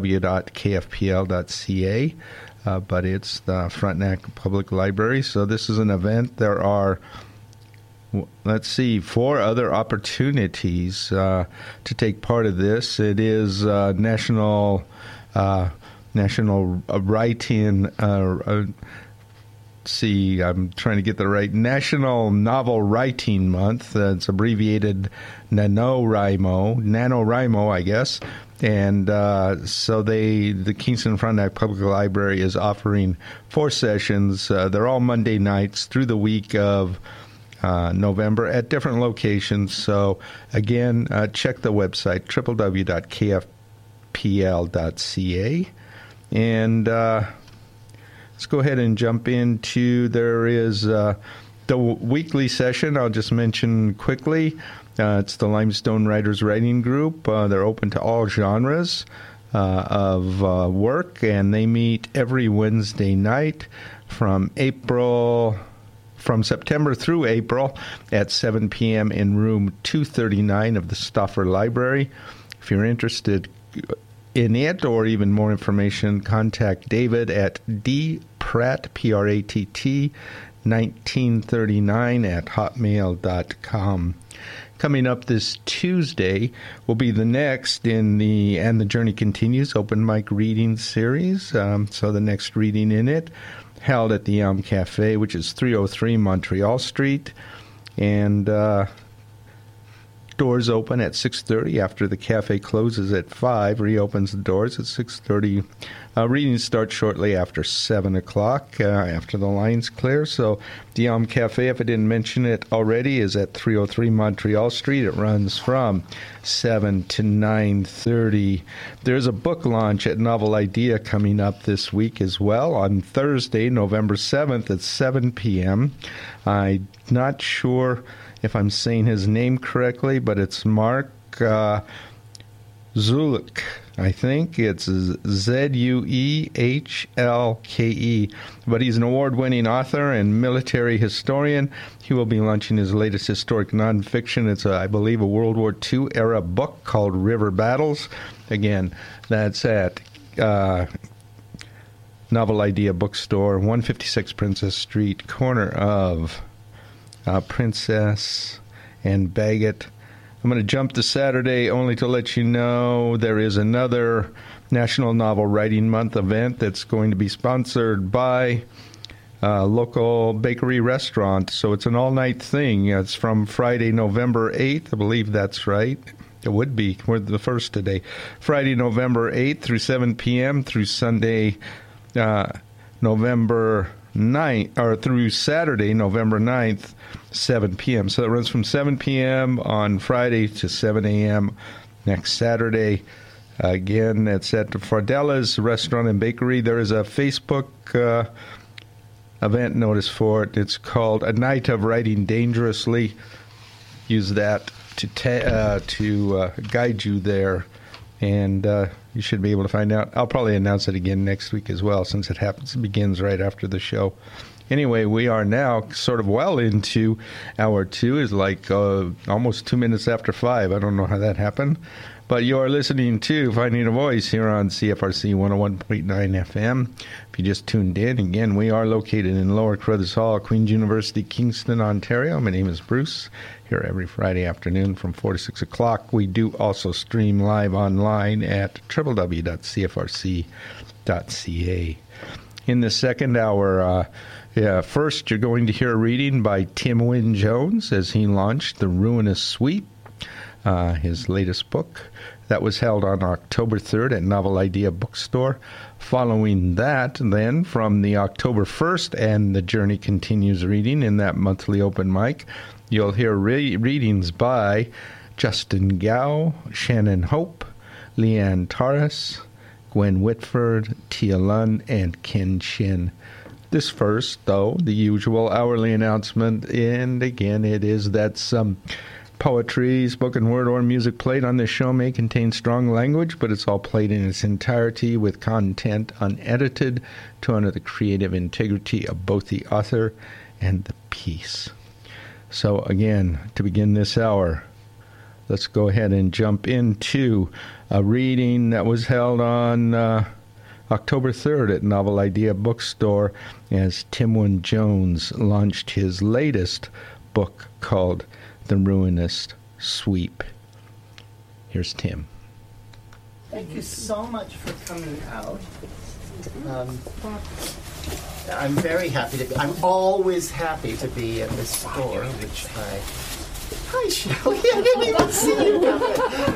but it's the Frontenac Public Library. So this is an event. There are let's see, four other opportunities uh, to take part of this. It is uh, National uh, National Writing. Uh, see, I'm trying to get the right National Novel Writing Month. Uh, it's abbreviated NaNoWriMo, NaNoWriMo, I guess. And uh, so they, the Kingston Frontenac Public Library is offering four sessions. they're all Monday nights through the week of uh, November at different locations. So, again, uh, check the website www.kfpl.ca. And uh, let's go ahead and jump into there is uh, the weekly session. I'll just mention quickly. Uh, it's the Limestone Writers Writing Group. Uh, they're open to all genres of work, and they meet every Wednesday night from April from September through April at 7 p.m. in room 239 of the Stauffer Library. If you're interested in it or even more information, contact David at dpratt, P-R-A-T-T, 1939 at hotmail.com. Coming up this Tuesday will be the next in the And the Journey Continues open mic reading series. Um, so the next reading in it held at the Elm Cafe, which is 303 Montreal Street. And uh, Doors open at 6:30 after the cafe closes at 5. Reopens the doors at 6:30. Uh, readings start shortly after 7 o'clock, uh, after the lines clear. So, the Elm Cafe, if I didn't mention it already, is at 303 Montreal Street. It runs from 7 to 9:30. There's a book launch at Novel Idea coming up this week as well on Thursday, November 7th at 7 p.m. I'm not sure if I'm saying his name correctly, but it's Mark uh, Zulik. I think it's Z U E H L K E. But he's an award winning author and military historian. He will be launching his latest historic nonfiction. It's, a, I believe, a World War II era book called River Battles. Again, that's at uh, Novel Idea Bookstore, 156 Princess Street, corner of uh, Princess and Bagot. I'm going to jump to Saturday only to let you know there is another National Novel Writing Month event that's going to be sponsored by a local bakery restaurant. So it's an all night thing. It's from Friday, November 8th. I believe that's right. It would be. We're the first today. Friday, November 8th through 7 p.m. through Sunday, uh, November 9th, or through Saturday, November 9th 7 p.m. So it runs from 7 p.m. on Friday to 7 a.m. next Saturday. Again, it's at Fardella's Restaurant and Bakery. There is a Facebook uh, event notice for it. It's called A Night of Writing Dangerously. Use that to ta- uh, to uh, guide you there, and uh, you should be able to find out. I'll probably announce it again next week as well, since it happens it begins right after the show. Anyway, we are now sort of well into hour two. Is like uh, almost two minutes after five. I don't know how that happened, but you are listening to Finding a Voice here on CFRC 101.9 FM. If you just tuned in, again, we are located in Lower Carruthers Hall, Queen's University, Kingston, Ontario. My name is Bruce. Here every Friday afternoon from 4 to 6 o'clock. We do also stream live online at www.cfrc.ca. In the second hour, uh, yeah, first, you're going to hear a reading by Tim Wynne Jones as he launched The Ruinous Sweep, uh, his latest book. That was held on October 3rd at Novel Idea Bookstore. Following that, then, from the October 1st and The Journey Continues reading in that monthly open mic, you'll hear re- readings by Justin Gao, Shannon Hope, Leanne Torres, Gwen Whitford, Tia Lund, and Ken Chin. This first, though, the usual hourly announcement, and again, it is that some poetry, spoken word, or music played on this show may contain strong language, but it's all played in its entirety with content unedited to honor the creative integrity of both the author and the piece. So, again, to begin this hour, let's go ahead and jump into a reading that was held on. Uh, October 3rd at Novel Idea Bookstore as Tim Wynne Jones launched his latest book called The Ruinous Sweep. Here's Tim. Thank you so much for coming out. Um, I'm very happy to be. I'm always happy to be in this store, which I. Hi, Shelley. I didn't even see you.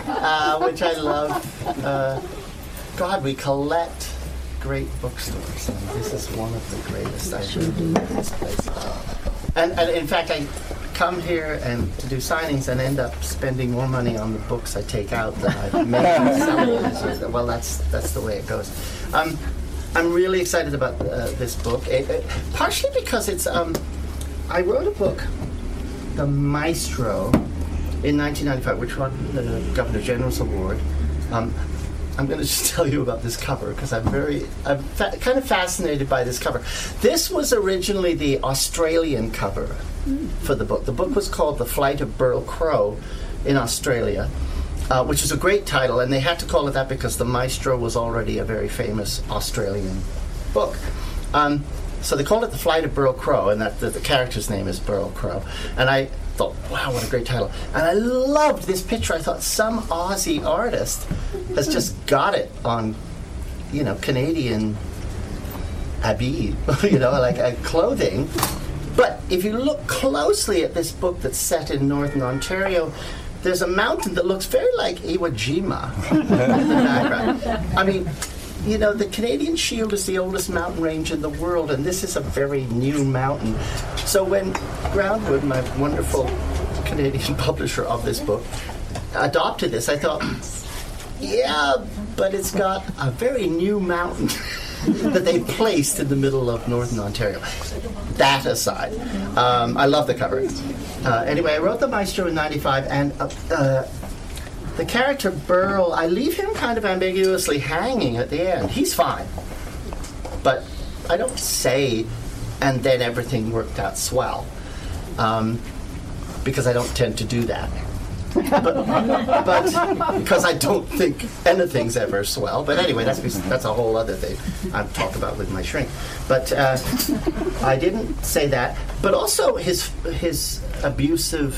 Uh, which I love. Uh, God, we collect great bookstores, and this is one of the greatest I've ever been in this place. And, and in fact, I come here and to do signings and end up spending more money on the books I take out than I've made selling. well, that's that's the way it goes. Um, I'm really excited about uh, this book, it, it, partially because it's. Um, I wrote a book, The Maestro, in 1995, which won the Governor General's Award. Um, I'm going to just tell you about this cover because I'm very, I'm fa- kind of fascinated by this cover. This was originally the Australian cover for the book. The book was called The Flight of Burl Crow in Australia, uh, which is a great title, and they had to call it that because The Maestro was already a very famous Australian book. Um, so they called it The Flight of Burl Crow, and that the, the character's name is Burl Crow. And I thought, wow, what a great title. And I loved this picture. I thought some Aussie artist has just got it on, you know, Canadian habit, you know, like uh, clothing. But if you look closely at this book that's set in Northern Ontario, there's a mountain that looks very like Iwo Jima. I mean, you know, the Canadian Shield is the oldest mountain range in the world, and this is a very new mountain. So when Groundwood, my wonderful Canadian publisher of this book, adopted this, I thought, yeah, but it's got a very new mountain that they placed in the middle of northern Ontario. That aside, um, I love the cover. Uh, anyway, I wrote The Maestro in 95, and uh, uh, the character Burl, I leave him kind of ambiguously hanging at the end. He's fine. But I don't say, and then everything worked out swell. Um, because I don't tend to do that. But, because I don't think anything's ever swell. But anyway, that's that's a whole other thing I've talked about with my shrink. But uh, I didn't say that. But also his his abusive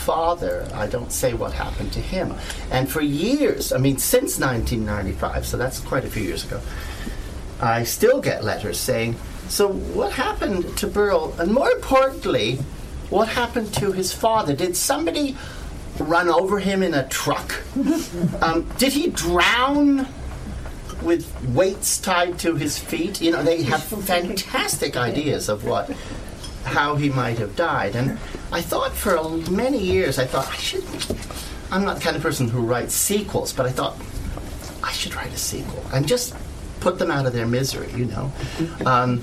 father. I don't say what happened to him. And for years, I mean, since 1995, so that's quite a few years ago, I still get letters saying, "So what happened to Burl?" And more importantly, what happened to his father? Did somebody run over him in a truck? Um, did he drown with weights tied to his feet? You know, they have fantastic ideas of what, how he might have died. And I thought for many years, I thought I should. I'm not the kind of person who writes sequels, but I thought I should write a sequel and just put them out of their misery. You know, um,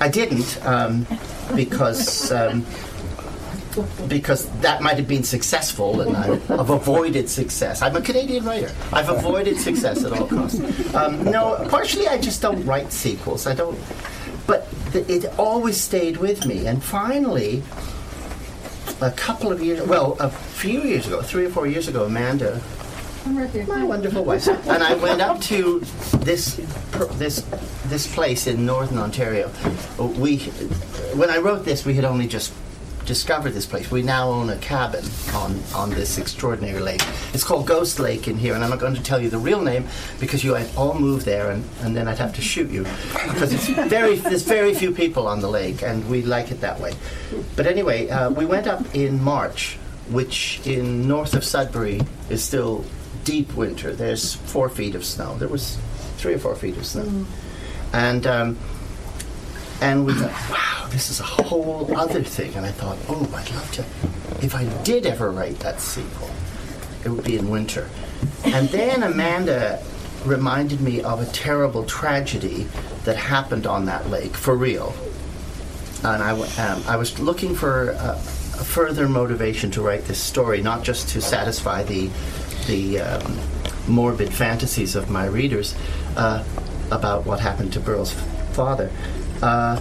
I didn't um, because. Because that might have been successful and I've avoided success. I'm a Canadian writer. I've avoided success at all costs. Um, no, partially I just don't write sequels. I don't. But th- it always stayed with me. And finally, a couple of years, well, a few years ago, three or four years ago, Amanda, Right my wonderful wife, and I went up to this this this place in northern Ontario. We, when I wrote this, we had only just discovered this place. We now own a cabin on, on this extraordinary lake. It's called Ghost Lake in here, and I'm not going to tell you the real name because you all move there, and, and then I'd have to shoot you because it's very there's very few people on the lake, and we like it that way. But anyway, uh, we went up in March, which in north of Sudbury is still deep winter. There's four feet of snow. There was three or four feet of snow, and. Um, and we thought, wow, this is a whole other thing. And I thought, oh, I'd love to, if I did ever write that sequel, it would be in winter. And then Amanda reminded me of a terrible tragedy that happened on that lake, for real. And I, um, I was looking for a, a further motivation to write this story, not just to satisfy the, the um, morbid fantasies of my readers uh, about what happened to Burl's father. Uh,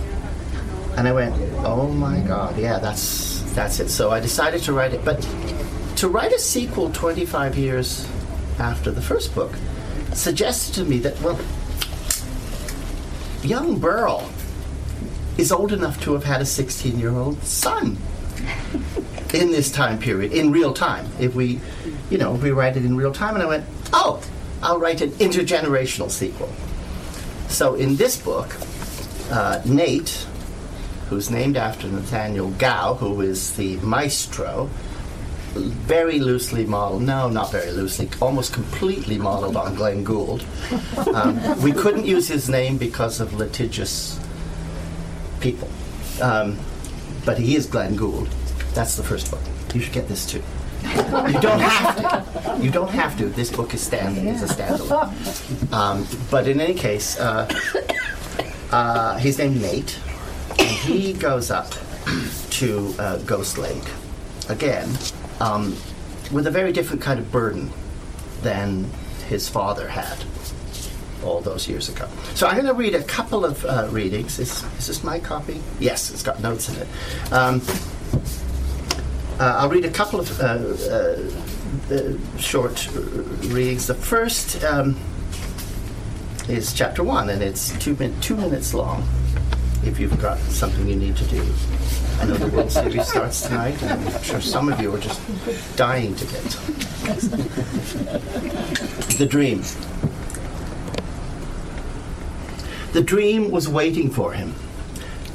and I went, oh my god, yeah, that's that's it. So I decided to write it, but to write a sequel 25 years after the first book suggested to me that well, young Burl is old enough to have had a 16-year-old son in this time period, in real time. If we, you know, if we write it in real time, and I went, oh, I'll write an intergenerational sequel. So in this book, uh, Nate, who's named after Nathaniel Gow, who is the maestro, very loosely modeled, no, not very loosely, almost completely modeled on Glenn Gould. Um, we couldn't use his name because of litigious people. Um, but he is Glenn Gould. That's the first book. You should get this too. You don't have to. You don't have to. This book is standing. It's a standalone. Um, but in any case, uh, uh, he's named Nate, he goes up to uh, Ghost Lake again um, with a very different kind of burden than his father had all those years ago. So I'm going to read a couple of uh, readings. Is, is this my copy? Yes, it's got notes in it. Um, uh, I'll read a couple of uh, uh, uh short readings. The first um, is chapter one, and it's two, min- two minutes long if you've got something you need to do. I know the World Series starts tonight, and I'm sure some of you are just dying to get The dream. The dream was waiting for him.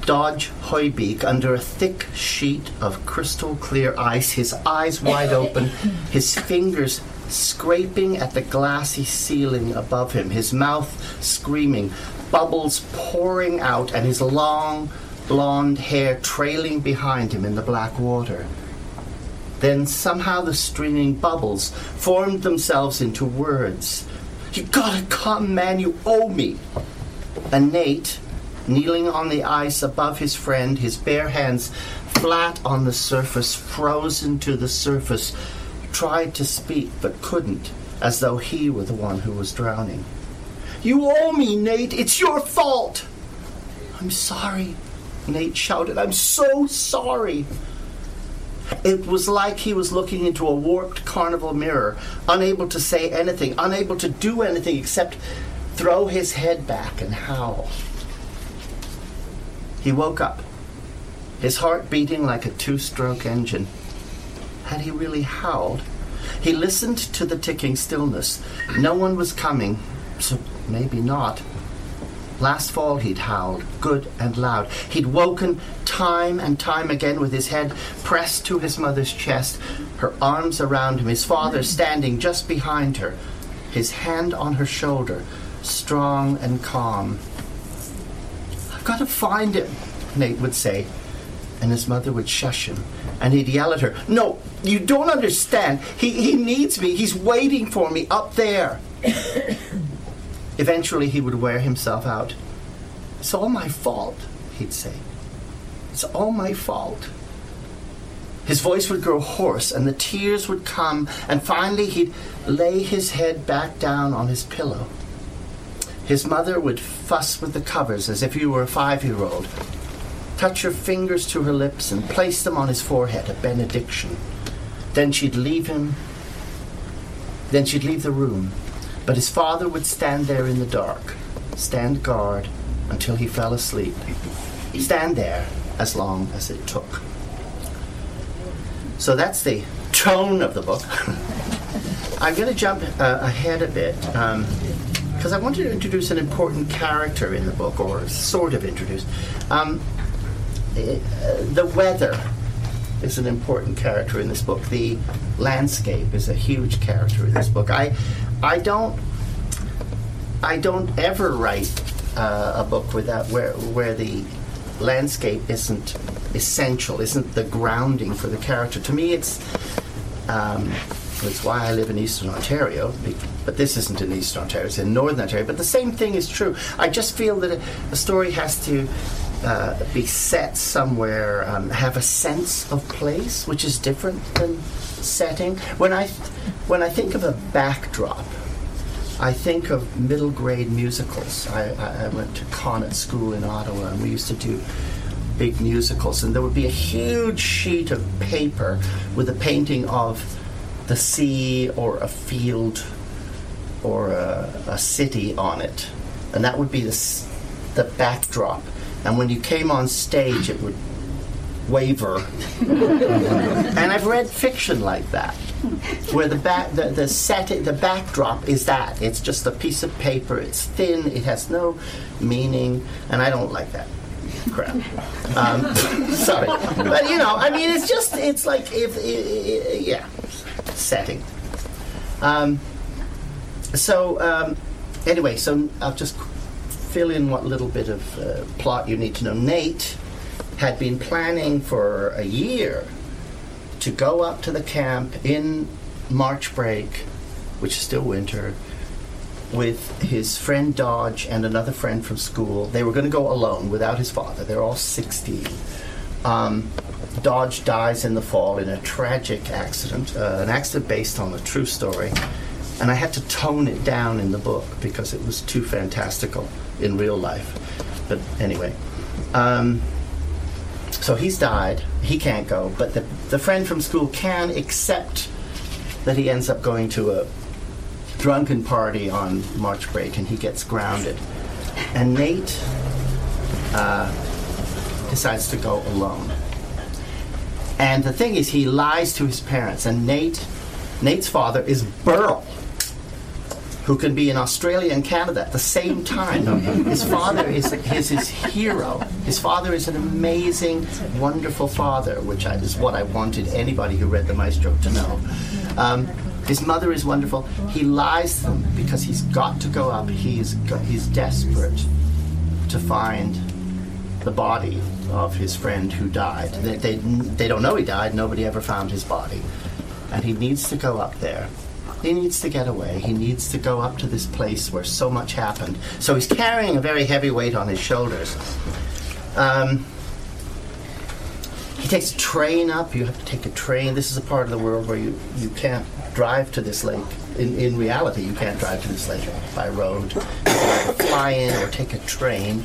Dodge Hoybeek under a thick sheet of crystal clear ice, his eyes wide open, his fingers scraping at the glassy ceiling above him, his mouth screaming, bubbles pouring out, and his long blonde hair trailing behind him in the black water. Then somehow the streaming bubbles formed themselves into words. You gotta come, man, you owe me. And Nate, kneeling on the ice above his friend, his bare hands flat on the surface, frozen to the surface, tried to speak but couldn't, as though he were the one who was drowning. You owe me, Nate. It's your fault. I'm sorry, Nate shouted. I'm so sorry. It was like he was looking into a warped carnival mirror, unable to say anything, unable to do anything except throw his head back and howl. He woke up, his heart beating like a two stroke engine. Had he really howled? He listened to the ticking stillness. No one was coming, so maybe not. Last fall he'd howled, good and loud. He'd woken time and time again with his head pressed to his mother's chest, her arms around him, his father standing just behind her, his hand on her shoulder, strong and calm. I've got to find him, Nate would say, and his mother would shush him, and he'd yell at her, No, you don't understand. He, he needs me. He's waiting for me up there. Eventually, he would wear himself out. It's all my fault, he'd say. It's all my fault. His voice would grow hoarse and the tears would come, and finally he'd lay his head back down on his pillow. His mother would fuss with the covers as if he were a five year old, touch her fingers to her lips and place them on his forehead, a benediction. Then she'd leave him. Then she'd leave the room. But his father would stand there in the dark, stand guard until he fell asleep. Stand there as long as it took. So that's the tone of the book. I'm going to jump uh, ahead a bit because I wanted to introduce an important character in the book, or sort of introduce. Um, uh, the weather is an important character in this book. The landscape is a huge character in this book. I, I don't, I don't ever write uh, a book without where where the landscape isn't essential, isn't the grounding for the character. To me, it's um, it's why I live in Eastern Ontario, but this isn't in Eastern Ontario; it's in Northern Ontario. But the same thing is true. I just feel that a, a story has to uh, be set somewhere, um, have a sense of place, which is different than setting. When I when I think of a backdrop, I think of middle grade musicals. I, I, I went to Connaught School in Ottawa, and we used to do big musicals, and there would be a huge sheet of paper with a painting of the sea or a field or a, a city on it, and that would be the, the backdrop. And when you came on stage, it would waver. and I've read fiction like that, where the back, the, the setting, the backdrop is that. It's just a piece of paper. It's thin. It has no meaning, and I don't like that crap. Um, sorry, but you know, I mean, it's just, it's like if, i- i- yeah, setting. Um, so um, anyway, so I'll just fill in what little bit of uh, plot you need to know. Nate had been planning for a year to go up to the camp in March break, which is still winter, with his friend Dodge and another friend from school. They were going to go alone without his father. They're all 16. Um, Dodge dies in the fall in a tragic accident, uh, an accident based on a true story. And I had to tone it down in the book because it was too fantastical in real life. But anyway. Um, so he's died. He can't go. But the, the friend from school can, except that he ends up going to a drunken party on March break and he gets grounded. And Nate uh, decides to go alone. And the thing is, he lies to his parents. And Nate, Nate's father is Burl. Who can be in Australia and Canada at the same time. His father is, is his hero. His father is an amazing, wonderful father, which is what I wanted anybody who read the Maestro to know. Um, his mother is wonderful. He lies to them because he's got to go up. He is go- he's desperate to find the body of his friend who died. They, they, they don't know he died. Nobody ever found his body. And he needs to go up there. He needs to get away. He needs to go up to this place where so much happened. So he's carrying a very heavy weight on his shoulders. Um, he takes a train up. You have to take a train. This is a part of the world where you, you can't drive to this lake. In, in reality, you can't drive to this lake by road. You can either fly in or take a train,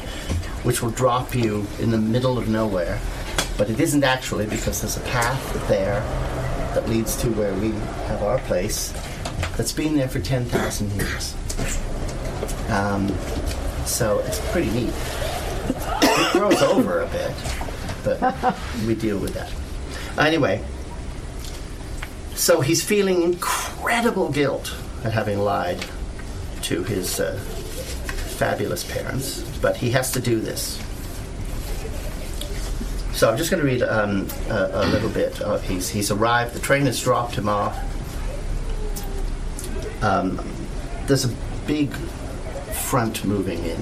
which will drop you in the middle of nowhere. But it isn't actually because there's a path there that leads to where we have our place that's been there for 10,000 years. Um, so it's pretty neat. It grows over a bit, but we deal with that. Anyway, so he's feeling incredible guilt at having lied to his uh, fabulous parents, but he has to do this. So I'm just going to read um, a, a little bit. Of, he's, he's arrived, the train has dropped him off. Um, there's a big front moving in.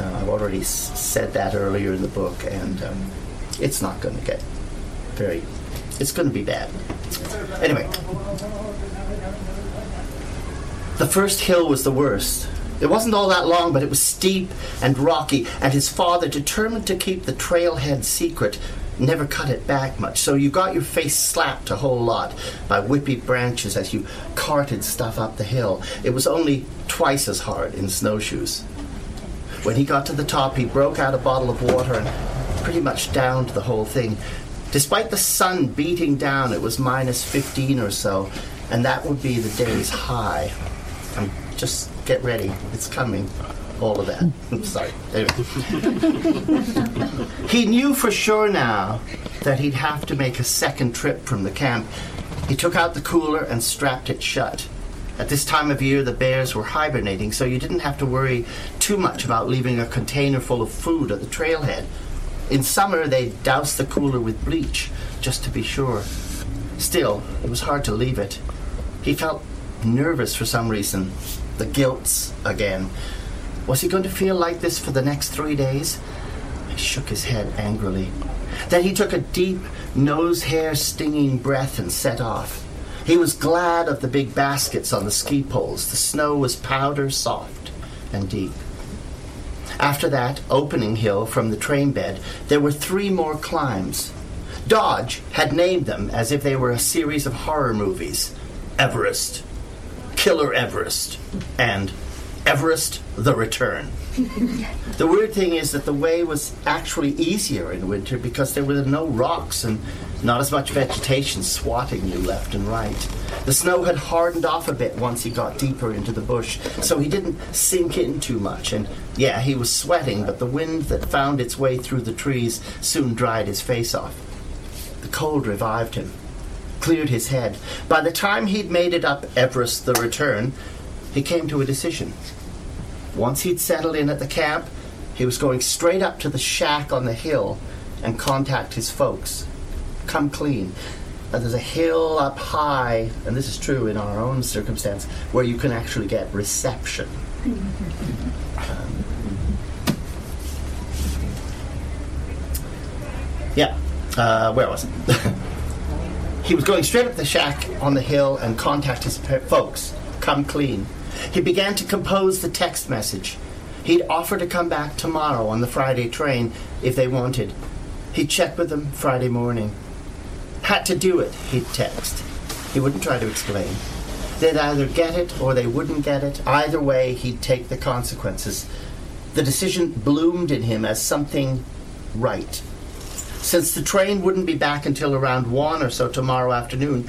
Uh, I've already s- said that earlier in the book, and um, it's not going to get very. It's going to be bad. Anyway, the first hill was the worst. It wasn't all that long, but it was steep and rocky, and his father, determined to keep the trailhead secret, never cut it back much. So you got your face slapped a whole lot by whippy branches as you carted stuff up the hill. It was only twice as hard in snowshoes. When he got to the top, he broke out a bottle of water and pretty much downed the whole thing. Despite the sun beating down, it was minus 15 or so, and that would be the day's high. And just get ready, it's coming. All of that. Oops, sorry. Anyway. he knew for sure now that he'd have to make a second trip from the camp. He took out the cooler and strapped it shut. At this time of year, the bears were hibernating, so you didn't have to worry too much about leaving a container full of food at the trailhead. In summer, they doused the cooler with bleach, just to be sure. Still, it was hard to leave it. He felt nervous for some reason. The guilts again. Was he going to feel like this for the next three days? He shook his head angrily. Then he took a deep, nose hair stinging breath and set off. He was glad of the big baskets on the ski poles. The snow was powder soft and deep. After that opening hill from the train bed, there were three more climbs. Dodge had named them as if they were a series of horror movies Everest, Killer Everest, and Everest the Return. the weird thing is that the way was actually easier in winter because there were no rocks and not as much vegetation swatting you left and right. The snow had hardened off a bit once he got deeper into the bush, so he didn't sink in too much. And yeah, he was sweating, but the wind that found its way through the trees soon dried his face off. The cold revived him, cleared his head. By the time he'd made it up Everest the Return, he came to a decision. Once he'd settled in at the camp, he was going straight up to the shack on the hill and contact his folks. Come clean. And there's a hill up high, and this is true in our own circumstance, where you can actually get reception. Um, yeah, uh, where was it? he was going straight up the shack on the hill and contact his folks. Come clean. He began to compose the text message. He'd offer to come back tomorrow on the Friday train if they wanted. He'd check with them Friday morning. Had to do it, he'd text. He wouldn't try to explain. They'd either get it or they wouldn't get it. Either way, he'd take the consequences. The decision bloomed in him as something right. Since the train wouldn't be back until around 1 or so tomorrow afternoon,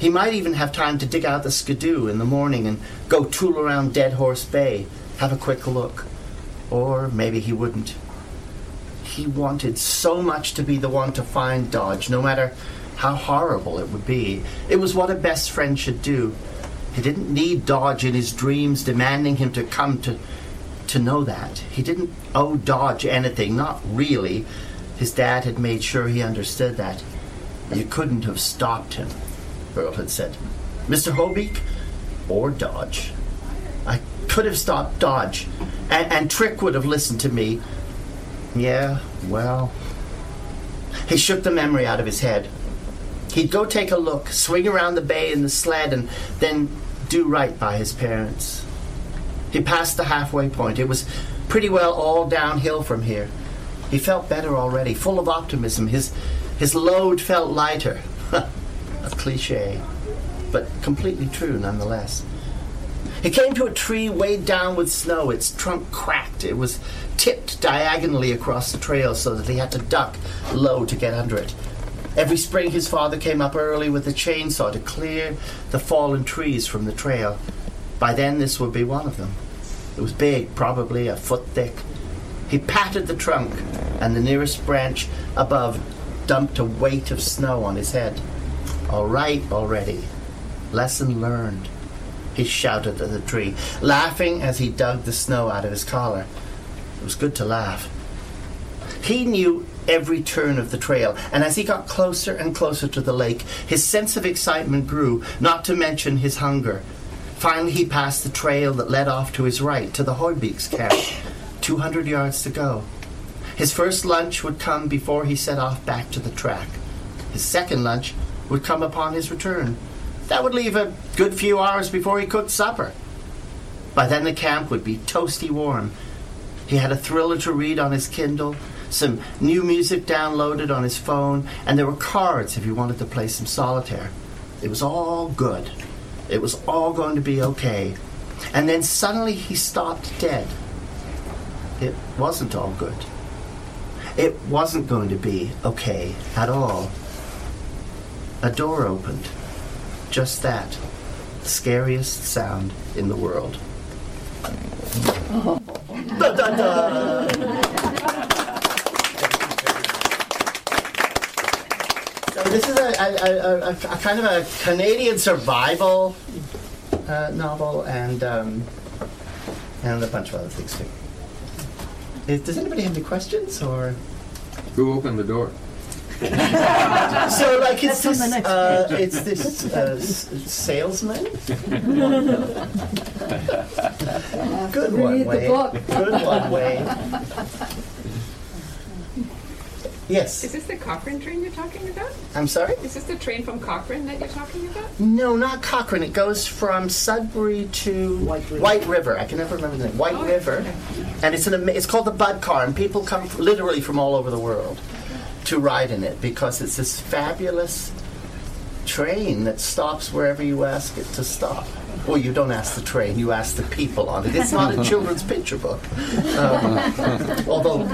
he might even have time to dig out the skidoo in the morning and go tool around Dead Horse Bay, have a quick look. Or maybe he wouldn't. He wanted so much to be the one to find Dodge, no matter how horrible it would be. It was what a best friend should do. He didn't need Dodge in his dreams demanding him to come to to know that. He didn't owe Dodge anything, not really. His dad had made sure he understood that. You couldn't have stopped him, Burl had said. Mr. Hobeek or Dodge. I could have stopped Dodge, and, and Trick would have listened to me. Yeah, well. He shook the memory out of his head. He'd go take a look, swing around the bay in the sled, and then do right by his parents. He passed the halfway point. It was pretty well all downhill from here. He felt better already, full of optimism. His, his load felt lighter. a cliche, but completely true nonetheless. He came to a tree weighed down with snow. Its trunk cracked. It was tipped diagonally across the trail so that he had to duck low to get under it. Every spring, his father came up early with a chainsaw to clear the fallen trees from the trail. By then, this would be one of them. It was big, probably a foot thick. He patted the trunk, and the nearest branch above dumped a weight of snow on his head. All right already. Lesson learned. He shouted at the tree, laughing as he dug the snow out of his collar. It was good to laugh. He knew every turn of the trail, and as he got closer and closer to the lake, his sense of excitement grew, not to mention his hunger. Finally, he passed the trail that led off to his right, to the Hoybeek's camp. 200 yards to go. His first lunch would come before he set off back to the track. His second lunch would come upon his return. That would leave a good few hours before he cooked supper. By then, the camp would be toasty warm. He had a thriller to read on his Kindle, some new music downloaded on his phone, and there were cards if he wanted to play some solitaire. It was all good. It was all going to be okay. And then suddenly he stopped dead. It wasn't all good. It wasn't going to be okay at all. A door opened. Just that. The Scariest sound in the world. Da, da, da. So this is a, a, a, a, a kind of a Canadian survival uh, novel and um, and a bunch of other things too. Is, does anybody have any questions or? Who opened the door? so like it's That's this, uh, it's this uh, s- salesman. Good one, Read the Wayne. book. Good one, Wayne. Yes. Is this the Cochrane train you're talking about? I'm sorry. Is this the train from Cochrane that you're talking about? No, not Cochrane. It goes from Sudbury to White River. I can never remember the name. White Oh, River, and it's an it's called the Budd Car, and people come f- literally from all over the world to ride in it because it's this fabulous train that stops wherever you ask it to stop. Well, you don't ask the train; you ask the people on it. It's not a children's picture book, um, although.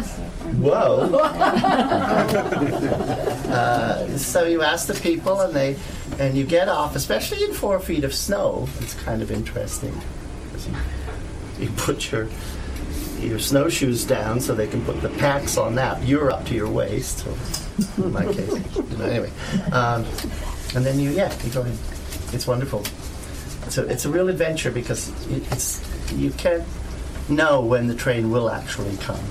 Whoa! uh, so you ask the people, and they, and you get off, especially in four feet of snow. It's kind of interesting. you put your your snowshoes down so they can put the packs on that. You're up to your waist. So in my case, anyway. Um, and then you, yeah, you go in. It's wonderful. So it's a real adventure because it's you can't know when the train will actually come.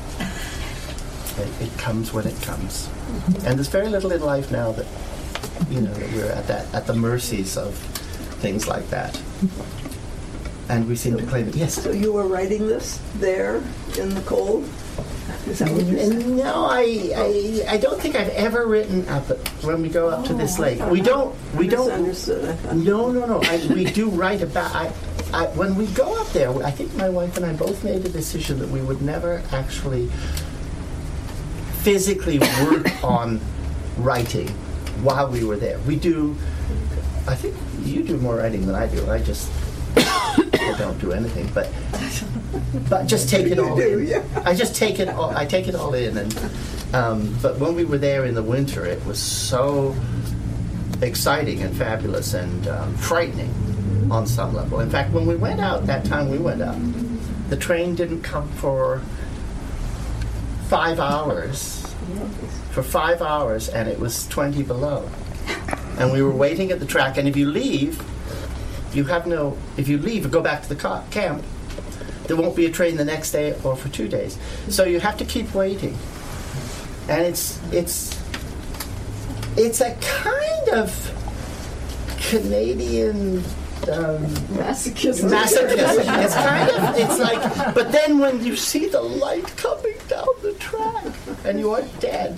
It, it comes when it comes, and there's very little in life now that you know that we're at that at the mercies of things like that. And we seem to claim it. Yes. So you were writing this there in the cold? Is that what mm, you're saying? Mm, no, I, I I don't think I've ever written up when we go up to this lake. We oh, don't we don't No, no, no. I, we do write about I, I when we go up there. I think my wife and I both made a decision that we would never actually physically work on writing while we were there. We do. I think you do more writing than I do. I just I don't do anything, but but just take it all in. I just take it. All, I take it all in, and um, but when we were there in the winter, it was so exciting and fabulous and um, frightening on some level. In fact, when we went out that time we went out, the train didn't come for five hours. For five hours, and it was 20 below. And we were waiting at the track, and if you leave, you have no. If you leave or go back to the ca- camp, there won't be a train the next day or for two days. So you have to keep waiting, and it's it's it's a kind of Canadian um, masochism. Masochism. It's kind of. It's like. But then when you see the light coming down the track and you are dead,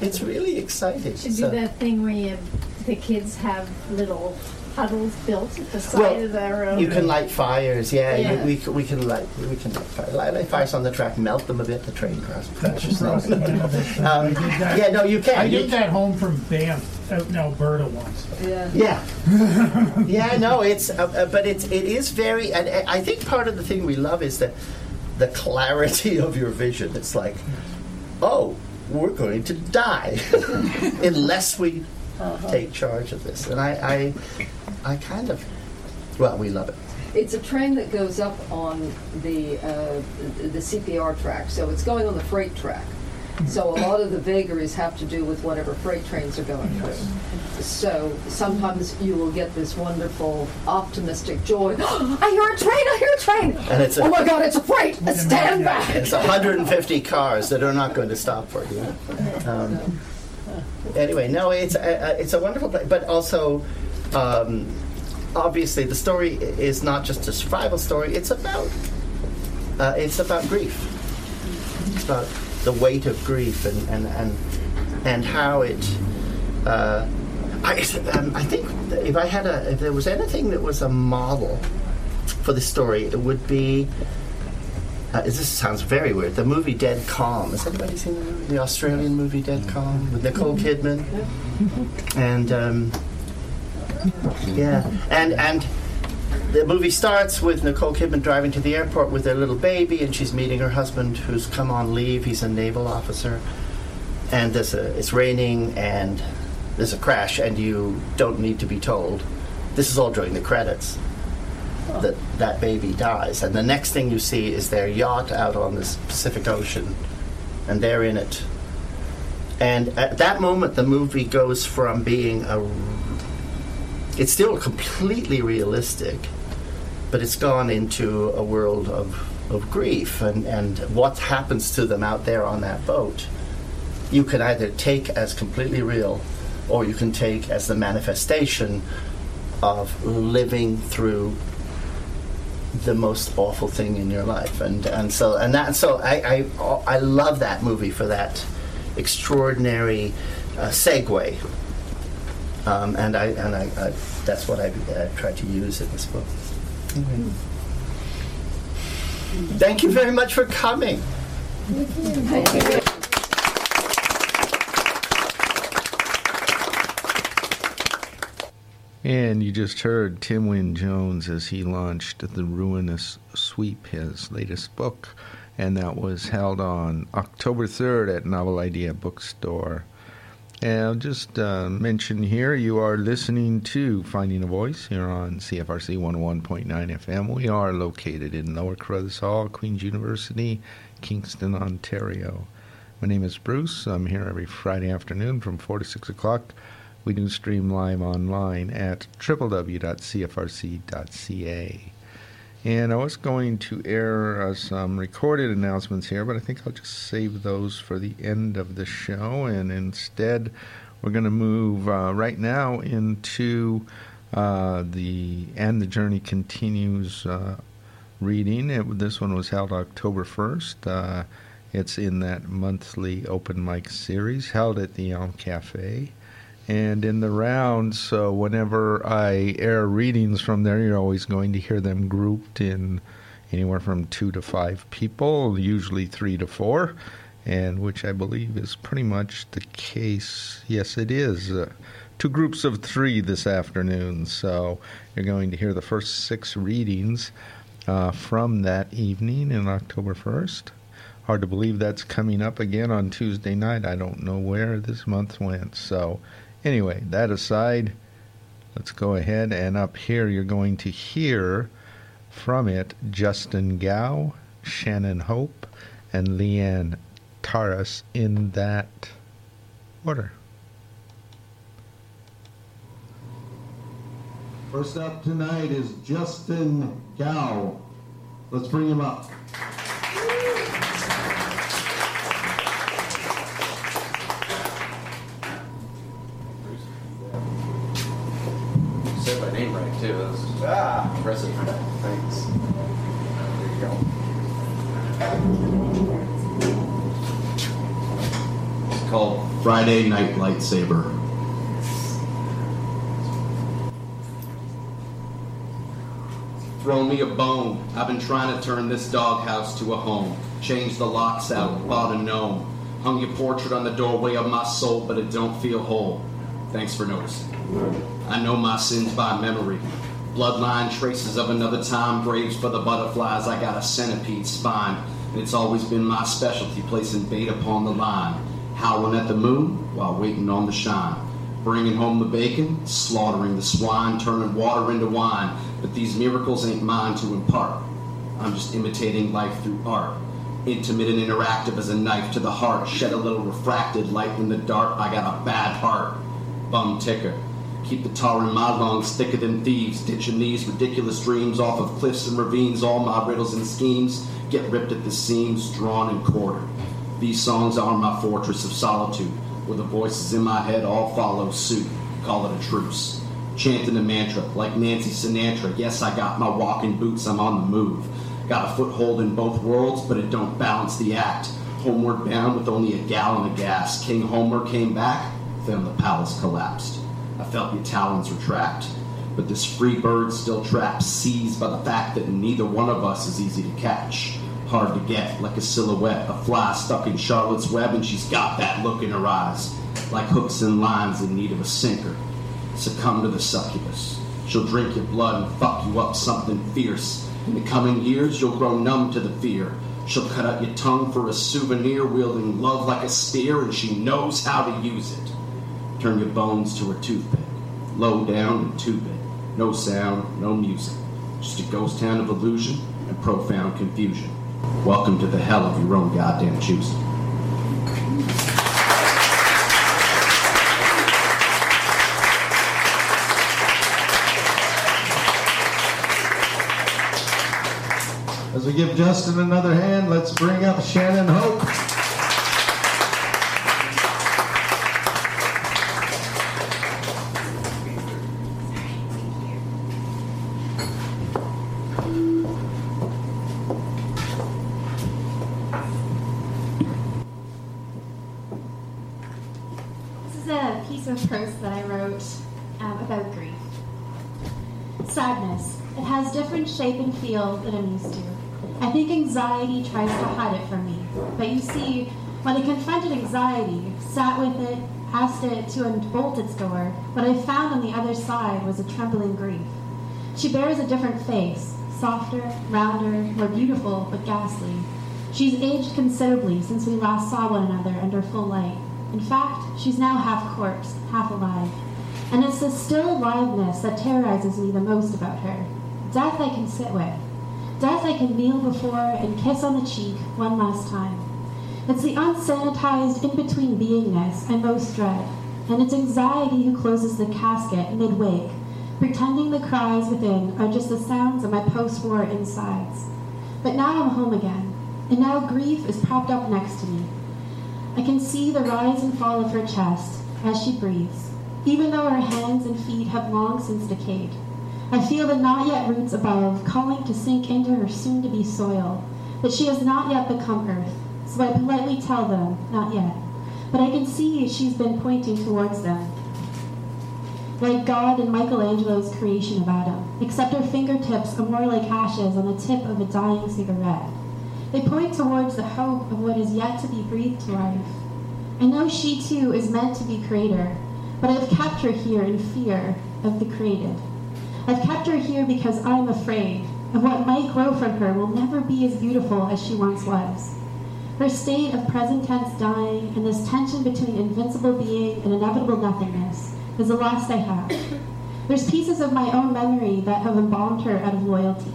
it's really exciting. Should So- do that thing where you, the kids have little huddles built at the side Well, of their own. You can light fires, yeah. you- we, we can light we can light, fire, light, light fires on the track, melt them a bit. The train cars crashes. um, yeah, no, you can. I You did that home from Banff out in Alberta once. Yeah. Yeah. yeah, no, it's uh, uh, but it's it is very, and uh, I think part of the thing we love is that the clarity of your vision. It's like, oh, we're going to die unless we take charge of this, and I, I, I kind of, well, we love it. It's a train that goes up on the uh, the CPR track, so it's going on the freight track. So a lot of the vagaries have to do with whatever freight trains are going through. So sometimes you will get this wonderful optimistic joy. I hear a train! I hear a train! And it's a- oh my God! It's a freight! Stand back! It's 150 cars that are not going to stop for you. Um, anyway, no, it's a, it's a wonderful place, but also. Um, obviously, the story is not just a survival story. It's about uh, it's about grief. It's about the weight of grief and and and, and how it. Uh, I, um, I think if I had a if there was anything that was a model for this story, it would be. Uh, this sounds very weird. The movie Dead Calm. Has anybody seen the movie? The Australian movie Dead Calm with Nicole Kidman? And um, yeah, and and the movie starts with Nicole Kidman driving to the airport with their little baby, and she's meeting her husband, who's come on leave. He's a naval officer, and there's a it's raining, and there's a crash, and you don't need to be told. This is all during the credits that that baby dies, and the next thing you see is their yacht out on the Pacific Ocean, and they're in it. And at that moment, the movie goes from being a it's still completely realistic, but it's gone into a world of, of grief and, and what happens to them out there on that boat. You can either take as completely real or you can take as the manifestation of living through the most awful thing in your life. And, and so and that so I, I I love that movie for that extraordinary uh, segue um, and I and I, I that's what I, I tried to use in this book. Anyway. Thank you very much for coming. Thank you. And you just heard Tim Wynne Jones as he launched The Ruinous Sweep, his latest book, and that was held on October 3rd at Novel Idea Bookstore. And I'll just uh, mention here you are listening to Finding a Voice here on CFRC 101.9 FM. We are located in Lower Carruthers Hall, Queen's University, Kingston, Ontario. My name is Bruce. I'm here every Friday afternoon from 4 to 6 o'clock. We do stream live online at www.cfrc.ca. And I was going to air uh, some recorded announcements here, but I think I'll just save those for the end of the show. And instead, we're going to move uh, right now into uh, the And the Journey Continues uh, reading. It, this one was held October 1st. Uh, it's in that monthly open mic series held at the Elm Cafe. And in the rounds, so whenever I air readings from there, you're always going to hear them grouped in anywhere from two to five people, usually three to four, and which I believe is pretty much the case. Yes, it is. Uh, two groups of three this afternoon, so you're going to hear the first six readings uh, from that evening in October 1st. Hard to believe that's coming up again on Tuesday night. I don't know where this month went, so. Anyway, that aside, let's go ahead and up here you're going to hear from it Justin Gow, Shannon Hope, and Leanne Taras in that order. First up tonight is Justin Gow. Let's bring him up. You said my name right too. That was Ah. Impressive. Thanks. There you go. It's called Friday Night Lightsaber. Throw me a bone. I've been trying to turn this doghouse to a home. Change the locks out, bought a gnome. Hung your portrait on the doorway of my soul, but it don't feel whole. Thanks for noticing. I know my sins by memory. Bloodline traces of another time, graves for the butterflies. I got a centipede spine. And it's always been my specialty, placing bait upon the line. Howling at the moon while waiting on the shine. Bringing home the bacon, slaughtering the swine, turning water into wine. But these miracles ain't mine to impart. I'm just imitating life through art. Intimate and interactive as a knife to the heart. Shed a little refracted light in the dark. I got a bad heart. Bum ticker. Keep the tar in my lungs thicker than thieves. Ditching these ridiculous dreams off of cliffs and ravines. All my riddles and schemes get ripped at the seams, drawn and quartered. These songs are my fortress of solitude, where the voices in my head all follow suit. Call it a truce. Chanting a mantra like Nancy Sinatra. Yes, I got my walking boots, I'm on the move. Got a foothold in both worlds, but it don't balance the act. Homeward bound with only a gallon of gas. King Homer came back, then the palace collapsed. I felt your talons were trapped. But this free bird still trapped, seized by the fact that neither one of us is easy to catch. Hard to get, like a silhouette, a fly stuck in Charlotte's web, and she's got that look in her eyes, like hooks and lines in need of a sinker. Succumb to the succubus. She'll drink your blood and fuck you up something fierce. In the coming years, you'll grow numb to the fear. She'll cut out your tongue for a souvenir, wielding love like a spear, and she knows how to use it. Turn your bones to a toothpick. Low down and too big. No sound, no music. Just a ghost town of illusion and profound confusion. Welcome to the hell of your own goddamn choosing. As we give Justin another hand, let's bring up Shannon Hope. This is a piece of prose that I wrote um, about grief. Sadness. It has different shape and feel than I'm used to. I think anxiety tries to hide it from me. But you see, when I confronted anxiety, sat with it, asked it to unbolt its door, what I found on the other side was a trembling grief. She bears a different face, softer, rounder, more beautiful, but ghastly. She's aged considerably since we last saw one another under full light. In fact, she's now half corpse, half alive. And it's the still aliveness that terrorizes me the most about her. Death I can sit with. Death I can kneel before and kiss on the cheek one last time. It's the unsanitized in-between beingness I most dread, and it's anxiety who closes the casket mid-wake, pretending the cries within are just the sounds of my post-war insides. But now I'm home again, and now grief is propped up next to me. I can see the rise and fall of her chest as she breathes, even though her hands and feet have long since decayed. I feel the not yet roots above calling to sink into her soon to be soil, but she has not yet become earth, so I politely tell them, not yet. But I can see she's been pointing towards them. Like God in Michelangelo's creation of Adam, except her fingertips are more like ashes on the tip of a dying cigarette. They point towards the hope of what is yet to be breathed to life. I know she too is meant to be creator, but I've kept her here in fear of the created. I've kept her here because I'm afraid of what might grow from her will never be as beautiful as she once was. Her state of present tense dying and this tension between invincible being and inevitable nothingness is the last I have. There's pieces of my own memory that have embalmed her out of loyalty,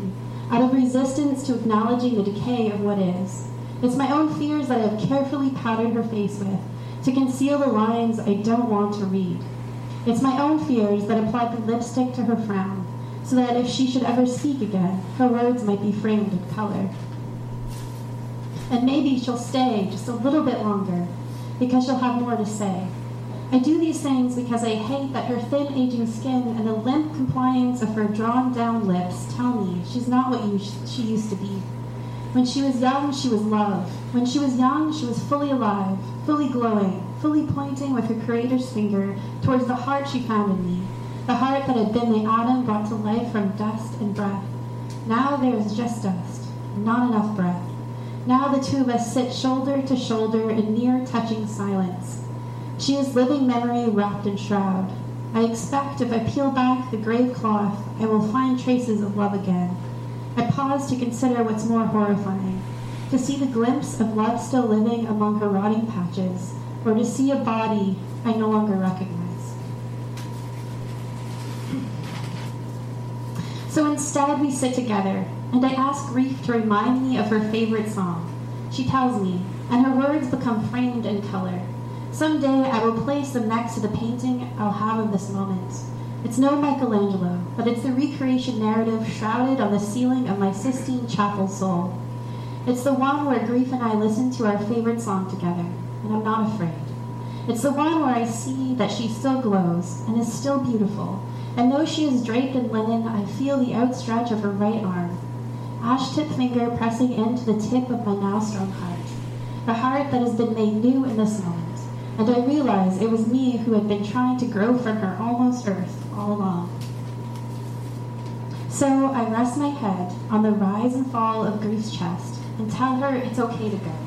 out of resistance to acknowledging the decay of what is. It's my own fears that I have carefully powdered her face with to conceal the lines I don't want to read. It's my own fears that applied the lipstick to her frown, so that if she should ever speak again, her words might be framed in color. And maybe she'll stay just a little bit longer because she'll have more to say. I do these things because I hate that her thin, aging skin and the limp compliance of her drawn down lips tell me she's not what you, she used to be. When she was young, she was love. When she was young, she was fully alive, fully glowing, fully pointing with her creator's finger towards the heart she found in me, the heart that had been the atom brought to life from dust and breath. Now there is just dust, not enough breath. Now the two of us sit shoulder to shoulder in near touching silence. She is living memory wrapped in shroud. I expect if I peel back the grave cloth, I will find traces of love again. I pause to consider what's more horrifying to see the glimpse of love still living among her rotting patches, or to see a body I no longer recognize. So instead, we sit together, and I ask Grief to remind me of her favorite song. She tells me, and her words become framed in color. Someday I will place them next to the painting I'll have of this moment. It's no Michelangelo, but it's the recreation narrative shrouded on the ceiling of my Sistine Chapel soul. It's the one where Grief and I listen to our favorite song together, and I'm not afraid. It's the one where I see that she still glows and is still beautiful, and though she is draped in linen, I feel the outstretch of her right arm, ash tip finger pressing into the tip of my now strong heart, the heart that has been made new in this moment and I realize it was me who had been trying to grow from her almost earth all along. So I rest my head on the rise and fall of grief's chest and tell her it's okay to go.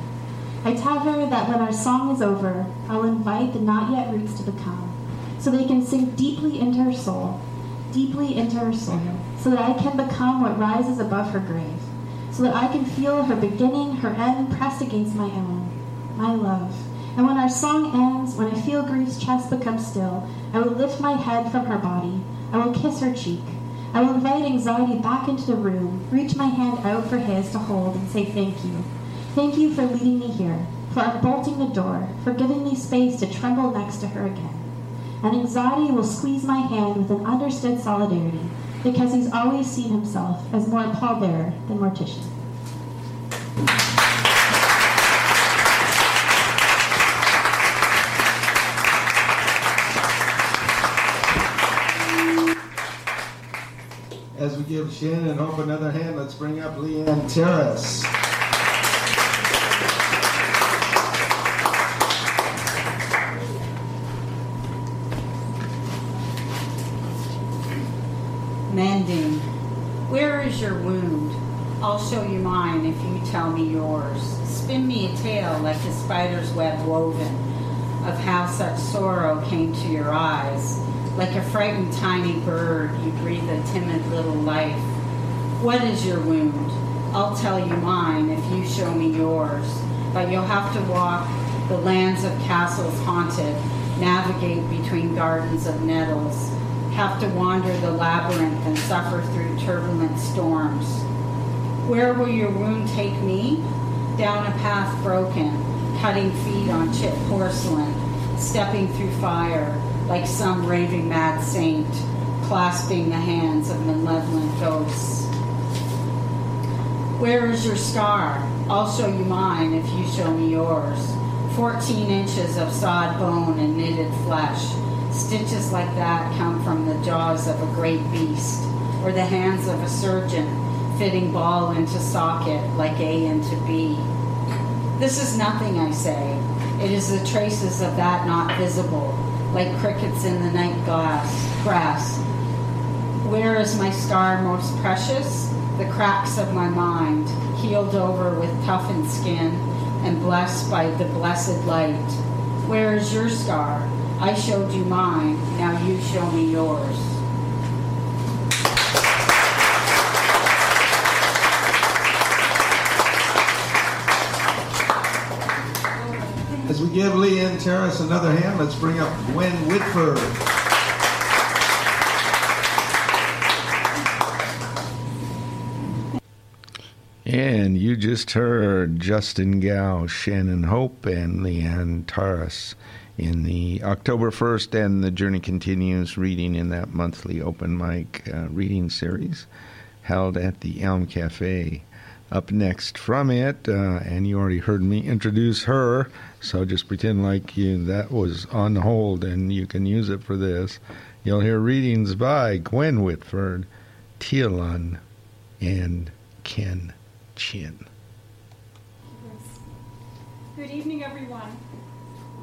I tell her that when our song is over, I'll invite the not yet roots to become, so they can sink deeply into her soul, deeply into her soil, so that I can become what rises above her grave, so that I can feel her beginning, her end pressed against my own, my love. And when our song ends, when I feel grief's chest become still, I will lift my head from her body. I will kiss her cheek. I will invite anxiety back into the room, reach my hand out for his to hold, and say thank you. Thank you for leading me here, for unbolting the door, for giving me space to tremble next to her again. And anxiety will squeeze my hand with an understood solidarity, because he's always seen himself as more pallbearer than mortician. As we give Shannon Hope another hand, let's bring up Leanne Terrace. Mending. Where is your wound? I'll show you mine if you tell me yours. Spin me a tale like a spider's web woven of how such sorrow came to your eyes. Like a frightened tiny bird, you breathe a timid little life. What is your wound? I'll tell you mine if you show me yours. But you'll have to walk the lands of castles haunted, navigate between gardens of nettles, have to wander the labyrinth and suffer through turbulent storms. Where will your wound take me? Down a path broken, cutting feet on chipped porcelain, stepping through fire like some raving mad saint, clasping the hands of malevolent ghosts. Where is your scar? I'll show you mine if you show me yours. Fourteen inches of sawed bone and knitted flesh. Stitches like that come from the jaws of a great beast, or the hands of a surgeon fitting ball into socket like A into B. This is nothing, I say. It is the traces of that not visible, like crickets in the night glass, grass. Where is my star most precious? The cracks of my mind, healed over with toughened skin and blessed by the blessed light. Where is your scar? I showed you mine, now you show me yours. We give Leanne Terrace another hand, let's bring up Gwen Whitford. And you just heard Justin Gow, Shannon Hope, and Leanne Taras in the October 1st, and the journey continues reading in that monthly open mic uh, reading series held at the Elm Cafe. Up next from it, uh, and you already heard me introduce her, so just pretend like you that was on hold and you can use it for this. You'll hear readings by Gwen Whitford, Tia Lund, and Ken Chin. Good evening, everyone.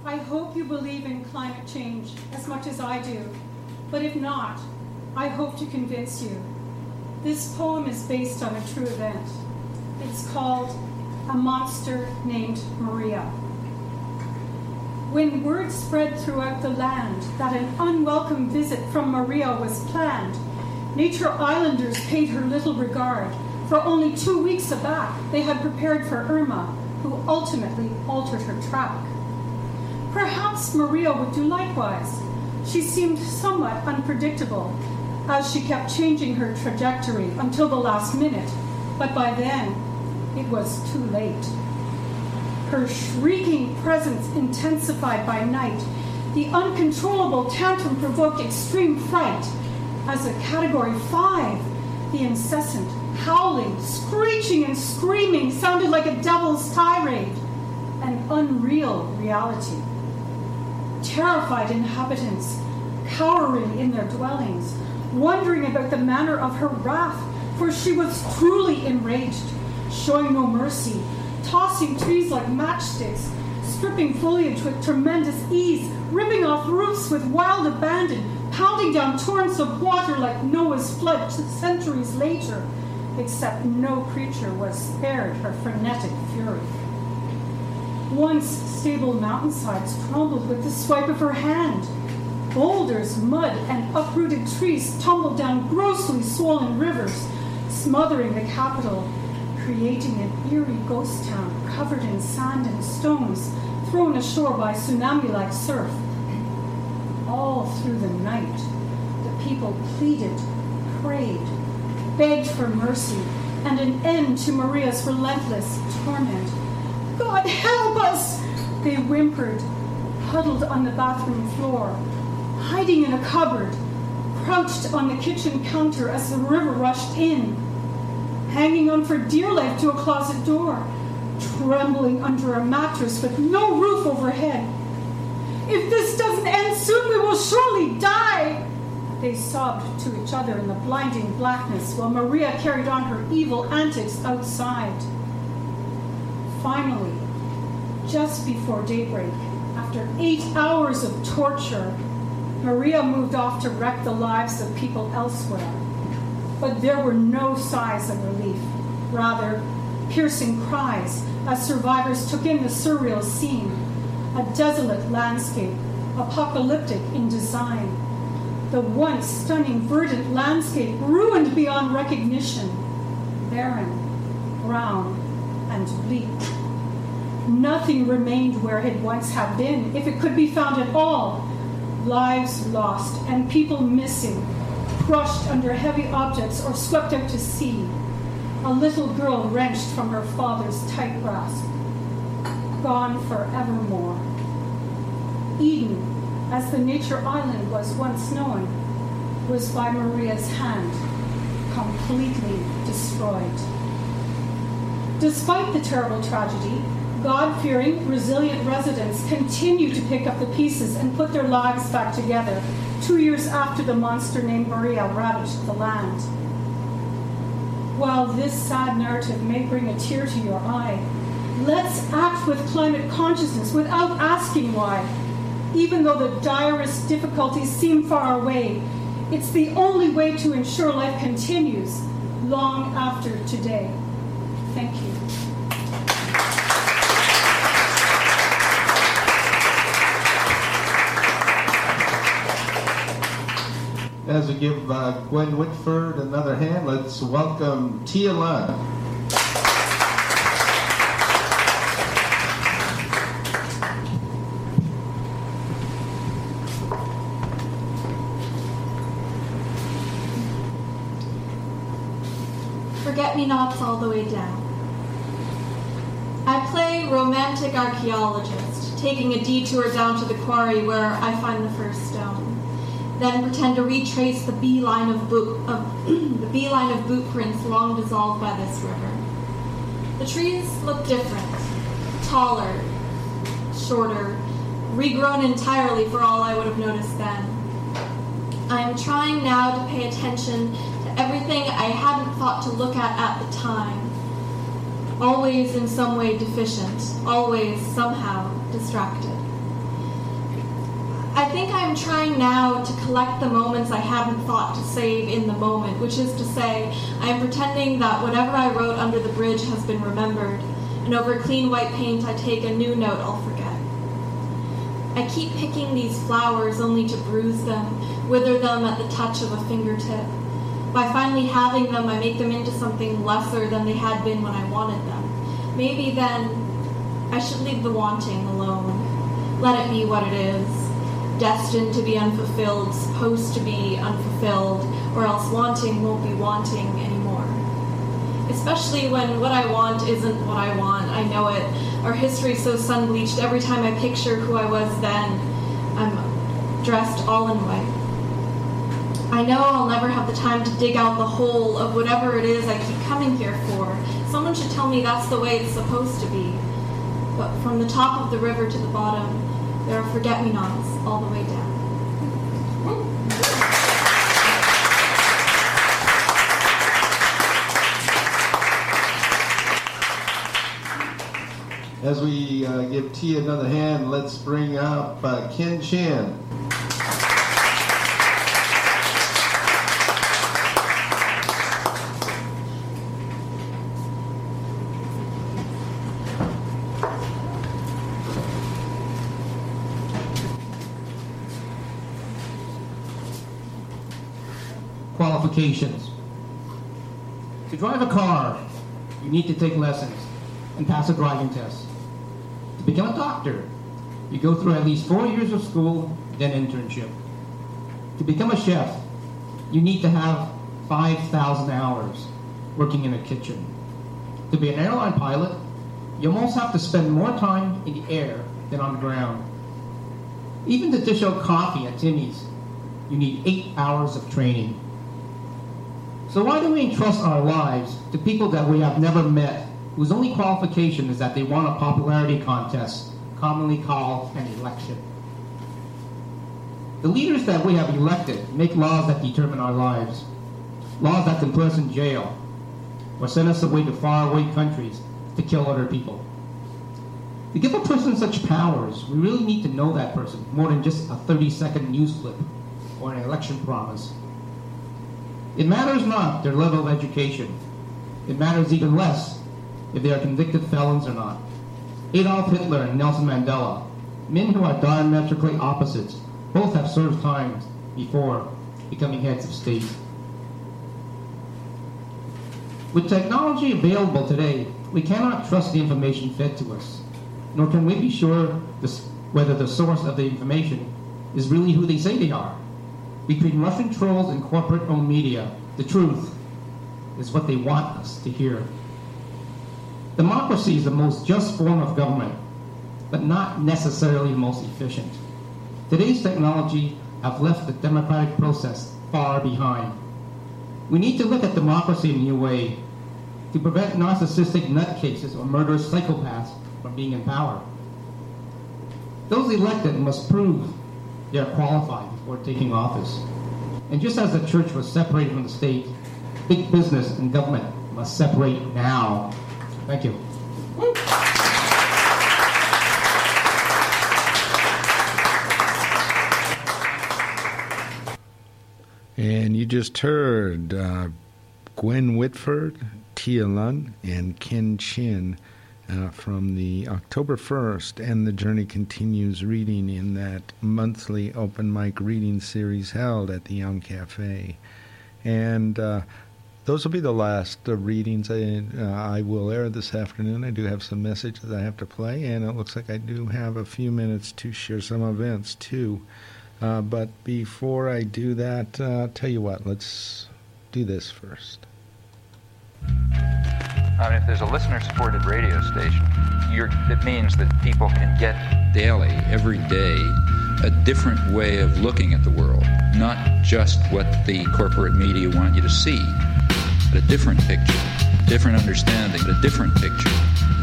I hope you believe in climate change as much as I do, but if not, I hope to convince you. This poem is based on a true event. It's called A Monster Named Maria. When word spread throughout the land that an unwelcome visit from Maria was planned, Nature Islanders paid her little regard, for only two weeks aback they had prepared for Irma, who ultimately altered her track. Perhaps Maria would do likewise. She seemed somewhat unpredictable, as she kept changing her trajectory until the last minute, but by then it was too late. Her shrieking presence intensified by night, the uncontrollable tantrum provoked extreme fright. As a category five, the incessant howling, screeching, and screaming sounded like a devil's tirade, an unreal reality. Terrified inhabitants, cowering in their dwellings, wondering about the manner of her wrath, for she was truly enraged, showing no mercy, tossing trees like matchsticks, stripping foliage with tremendous ease, ripping off roofs with wild abandon, pounding down torrents of water like Noah's flood centuries later, except no creature was spared her frenetic fury. Once stable mountainsides trembled with the swipe of her hand. Boulders, mud, and uprooted trees tumbled down grossly swollen rivers, smothering the capital, creating an eerie ghost town covered in sand and stones, thrown ashore by tsunami like surf. All through the night, the people pleaded, prayed, begged for mercy and an end to Maria's relentless torment. God help us! They whimpered, huddled on the bathroom floor, hiding in a cupboard, crouched on the kitchen counter as the river rushed in, hanging on for dear life to a closet door, trembling under a mattress with no roof overhead. If this doesn't end soon, we will surely die! They sobbed to each other in the blinding blackness while Maria carried on her evil antics outside. Finally, just before daybreak, after eight hours of torture, Maria moved off to wreck the lives of people elsewhere. But there were no sighs of relief, rather, piercing cries as survivors took in the surreal scene a desolate landscape, apocalyptic in design. The once stunning verdant landscape ruined beyond recognition, barren, brown, and bleak. Nothing remained where it once had been, if it could be found at all. Lives lost and people missing, crushed under heavy objects or swept out to sea. A little girl wrenched from her father's tight grasp. Gone forevermore. Eden, as the nature island was once known, was by Maria's hand completely destroyed. Despite the terrible tragedy, God fearing, resilient residents continue to pick up the pieces and put their lives back together two years after the monster named Maria ravaged the land. While this sad narrative may bring a tear to your eye, let's act with climate consciousness without asking why. Even though the direst difficulties seem far away, it's the only way to ensure life continues long after today. Thank you. As we give uh, Gwen Whitford another hand, let's welcome Tia Lund. Forget me nots all the way down. I play romantic archaeologist, taking a detour down to the quarry where I find the first stone. Then pretend to retrace the beeline of boot of the beeline of boot prints long dissolved by this river. The trees look different, taller, shorter, regrown entirely for all I would have noticed then. I am trying now to pay attention to everything I hadn't thought to look at at the time. Always in some way deficient, always somehow distracted. I think I'm trying now to collect the moments I haven't thought to save in the moment, which is to say, I am pretending that whatever I wrote under the bridge has been remembered, and over clean white paint I take a new note I'll forget. I keep picking these flowers only to bruise them, wither them at the touch of a fingertip. By finally having them, I make them into something lesser than they had been when I wanted them. Maybe then I should leave the wanting alone. Let it be what it is destined to be unfulfilled, supposed to be unfulfilled, or else wanting won't be wanting anymore. Especially when what I want isn't what I want. I know it. Our history's so sun bleached every time I picture who I was then. I'm dressed all in white. I know I'll never have the time to dig out the whole of whatever it is I keep coming here for. Someone should tell me that's the way it's supposed to be. But from the top of the river to the bottom, there are forget-me-nots all the way down. As we uh, give Tia another hand, let's bring up uh, Ken Chan. Qualifications. To drive a car, you need to take lessons and pass a driving test. To become a doctor, you go through at least four years of school, then internship. To become a chef, you need to have 5,000 hours working in a kitchen. To be an airline pilot, you almost have to spend more time in the air than on the ground. Even to dish out coffee at Timmy's, you need eight hours of training. So why do we entrust our lives to people that we have never met, whose only qualification is that they won a popularity contest, commonly called an election? The leaders that we have elected make laws that determine our lives, laws that can put us in jail or send us away to faraway countries to kill other people. To give a person such powers, we really need to know that person more than just a 30 second news clip or an election promise. It matters not their level of education. It matters even less if they are convicted felons or not. Adolf Hitler and Nelson Mandela, men who are diametrically opposites, both have served time before becoming heads of state. With technology available today, we cannot trust the information fed to us, nor can we be sure this, whether the source of the information is really who they say they are. Between Russian trolls and corporate-owned media, the truth is what they want us to hear. Democracy is the most just form of government, but not necessarily the most efficient. Today's technology have left the democratic process far behind. We need to look at democracy in a new way to prevent narcissistic nutcases or murderous psychopaths from being in power. Those elected must prove they are qualified before taking office. And just as the church was separated from the state, big business and government must separate now. Thank you. And you just heard uh, Gwen Whitford, Tia Lund, and Ken Chin uh, from the October 1st and the Journey Continues reading in that monthly open mic reading series held at the Elm Cafe. And uh, those will be the last uh, readings I, uh, I will air this afternoon. I do have some messages I have to play, and it looks like I do have a few minutes to share some events too. Uh, but before I do that, uh, tell you what, let's do this first. I mean, if there's a listener-supported radio station, it means that people can get daily, every day, a different way of looking at the world. Not just what the corporate media want you to see, but a different picture, different understanding, a different picture,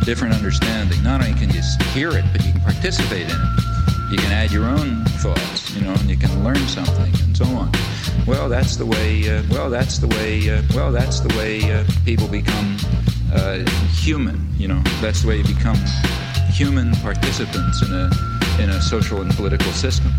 a different understanding. Not only can you hear it, but you can participate in it. You can add your own thoughts, you know, and you can learn something and so on. Well, that's the way. Uh, well, that's the way. Uh, well, that's the way uh, people become uh, human. You know, that's the way you become human participants in a in a social and political system.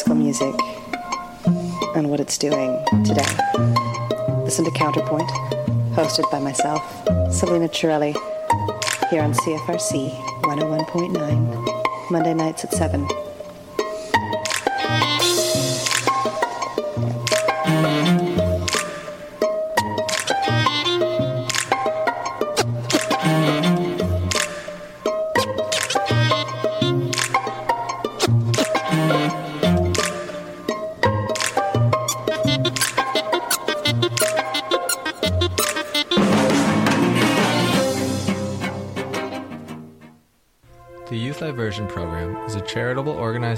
Classical music and what it's doing today. Listen to Counterpoint, hosted by myself, Selena Chirelli, here on CFRC 101.9, Monday nights at 7.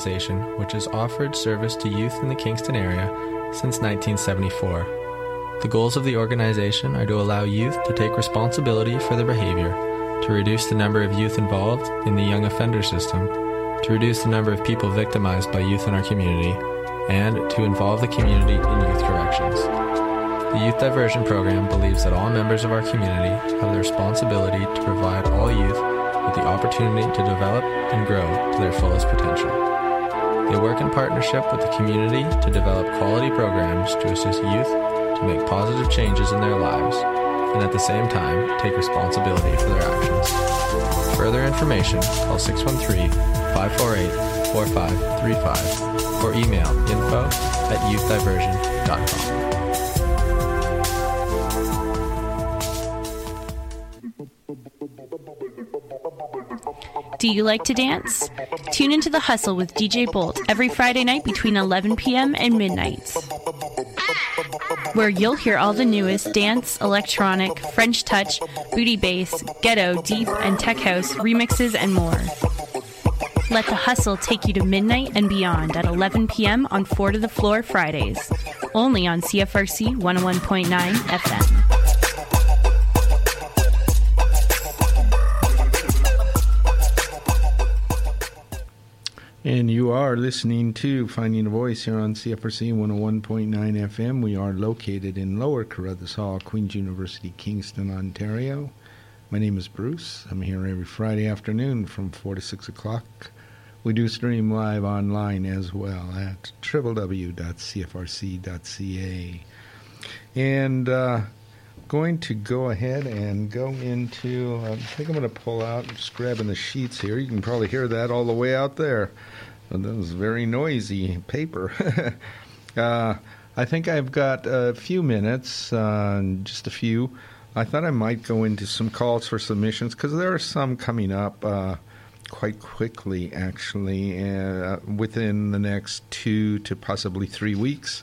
Organization which has offered service to youth in the Kingston area since 1974. The goals of the organization are to allow youth to take responsibility for their behavior, to reduce the number of youth involved in the young offender system, to reduce the number of people victimized by youth in our community, and to involve the community in youth corrections. The Youth Diversion Program believes that all members of our community have the responsibility to provide all youth with the opportunity to develop and grow to their fullest potential. They work in partnership with the community to develop quality programs to assist youth to make positive changes in their lives and at the same time take responsibility for their actions. For further information, call 613 548 4535 or email info at youthdiversion.com. Do you like to dance? Tune into The Hustle with DJ Bolt every Friday night between 11 p.m. and midnight, where you'll hear all the newest dance, electronic, French touch, booty bass, ghetto, deep, and tech house remixes and more. Let The Hustle take you to midnight and beyond at 11 p.m. on 4 to the Floor Fridays, only on CFRC 101.9 FM. And you are listening to Finding a Voice here on CFRC 101.9 FM. We are located in Lower Carruthers Hall, Queen's University, Kingston, Ontario. My name is Bruce. I'm here every Friday afternoon from 4 to 6 o'clock. We do stream live online as well at www.cfrc.ca. And uh, going to go ahead and go into, I think I'm going to pull out, I'm just grabbing the sheets here. You can probably hear that all the way out there. That was very noisy paper. uh, I think I've got a few minutes, uh, just a few. I thought I might go into some calls for submissions because there are some coming up uh, quite quickly, actually, uh, within the next two to possibly three weeks.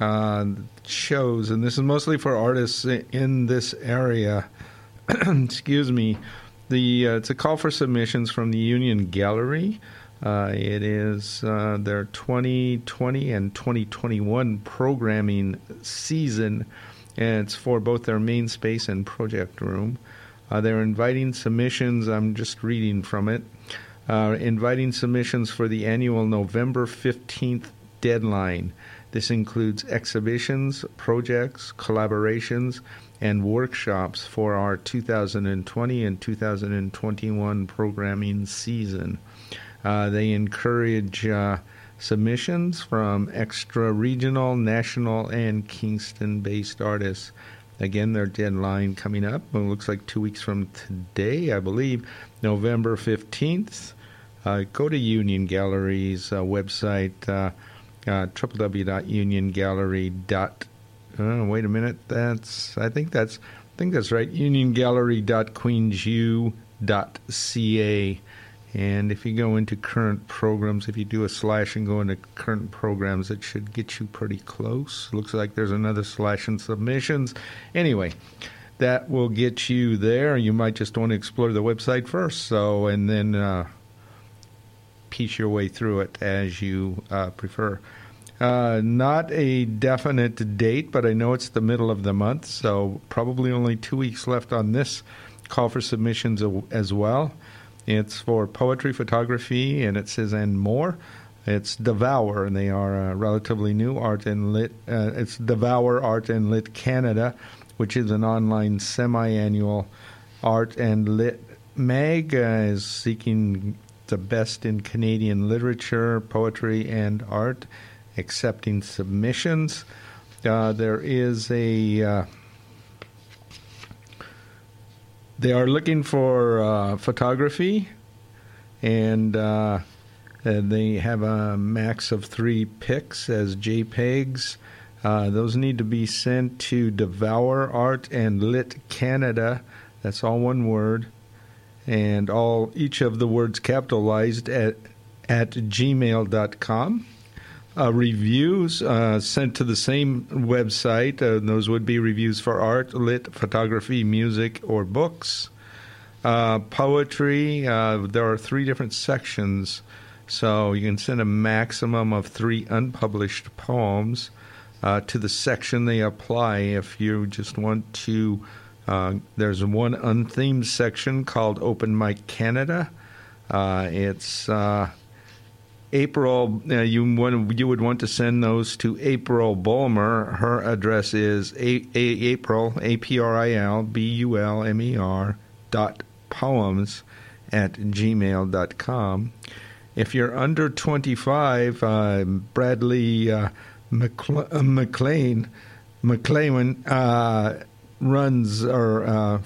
Uh, shows, and this is mostly for artists in this area. Excuse me. The uh, it's a call for submissions from the Union Gallery. Uh, it is uh, their 2020 and 2021 programming season, and it's for both their main space and project room. Uh, they're inviting submissions. I'm just reading from it. Inviting submissions for the annual November 15th deadline. This includes exhibitions, projects, collaborations, and workshops for our 2020 and 2021 programming season. Uh, they encourage uh, submissions from extra regional, national, and Kingston based artists. Again, their deadline coming up. It looks like two weeks from today, I believe, November 15th. Uh, go to Union Gallery's uh, website, uh, www.uniongallery.com Oh, wait a minute. That's I think that's I think that's right. UnionGallery.queensu.ca. And if you go into current programs, if you do a slash and go into current programs, it should get you pretty close. Looks like there's another slash in submissions. Anyway, that will get you there. You might just want to explore the website first. So, and then uh, piece your way through it as you uh, prefer. Uh, not a definite date, but I know it's the middle of the month, so probably only two weeks left on this call for submissions as well. It's for poetry, photography, and it says and more. It's Devour, and they are uh, relatively new art and lit. Uh, it's Devour Art and Lit Canada, which is an online semi-annual art and lit mag. Uh, is seeking the best in Canadian literature, poetry, and art accepting submissions. Uh, there is a. Uh, they are looking for uh, photography, and uh, they have a max of three pics as JPEGs. Uh, those need to be sent to Devour Art and Lit Canada. That's all one word, and all each of the words capitalized at at gmail.com uh, reviews uh, sent to the same website. Uh, those would be reviews for art, lit, photography, music, or books. Uh, poetry, uh, there are three different sections, so you can send a maximum of three unpublished poems uh, to the section they apply. If you just want to, there's one unthemed section called Open Mic Canada. it's April, uh, you you would want to send those to April Bulmer. Her address is a, a, April A P R I L B U L M E R dot poems at gmail dot com. If you're under 25, uh, Bradley uh, McCl- uh, McLean McLean uh, runs or uh,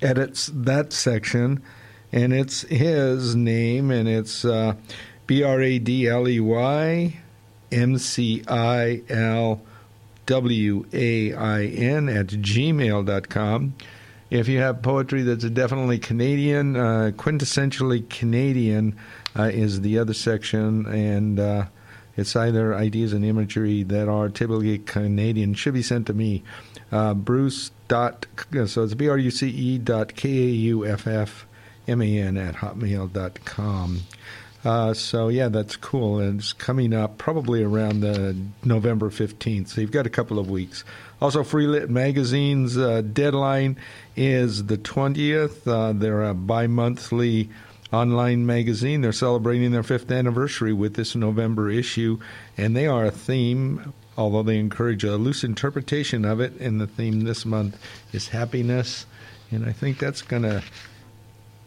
edits that section, and it's his name, and it's uh, B R A D L E Y M C I L W A I N at gmail.com. If you have poetry that's definitely Canadian, uh, quintessentially Canadian uh, is the other section, and uh, it's either ideas and imagery that are typically Canadian, should be sent to me. Uh, Bruce dot so it's B R U C E dot K A U F F M A N at hotmail dot com. Uh, so yeah, that's cool. And it's coming up probably around the November 15th. So you've got a couple of weeks. Also, Free Lit Magazine's uh, deadline is the 20th. Uh, they're a bi-monthly online magazine. They're celebrating their fifth anniversary with this November issue, and they are a theme. Although they encourage a loose interpretation of it, and the theme this month is happiness, and I think that's going to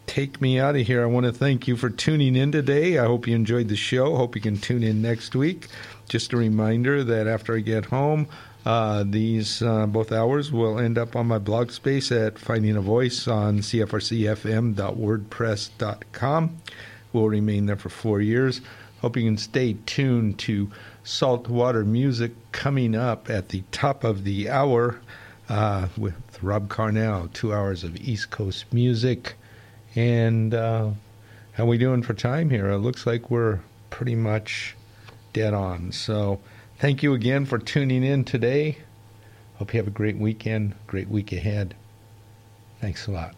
take me out of here. I want to thank you for tuning in today. I hope you enjoyed the show. Hope you can tune in next week. Just a reminder that after I get home, uh, these uh, both hours will end up on my blog space at Finding a Voice on cfrcfm.wordpress.com. Will remain there for four years. Hope you can stay tuned to Saltwater Music coming up at the top of the hour uh, with Rob Carnell. Two hours of East Coast music. And uh, how we doing for time here? It looks like we're pretty much dead on. So thank you again for tuning in today. Hope you have a great weekend, great week ahead. Thanks a lot.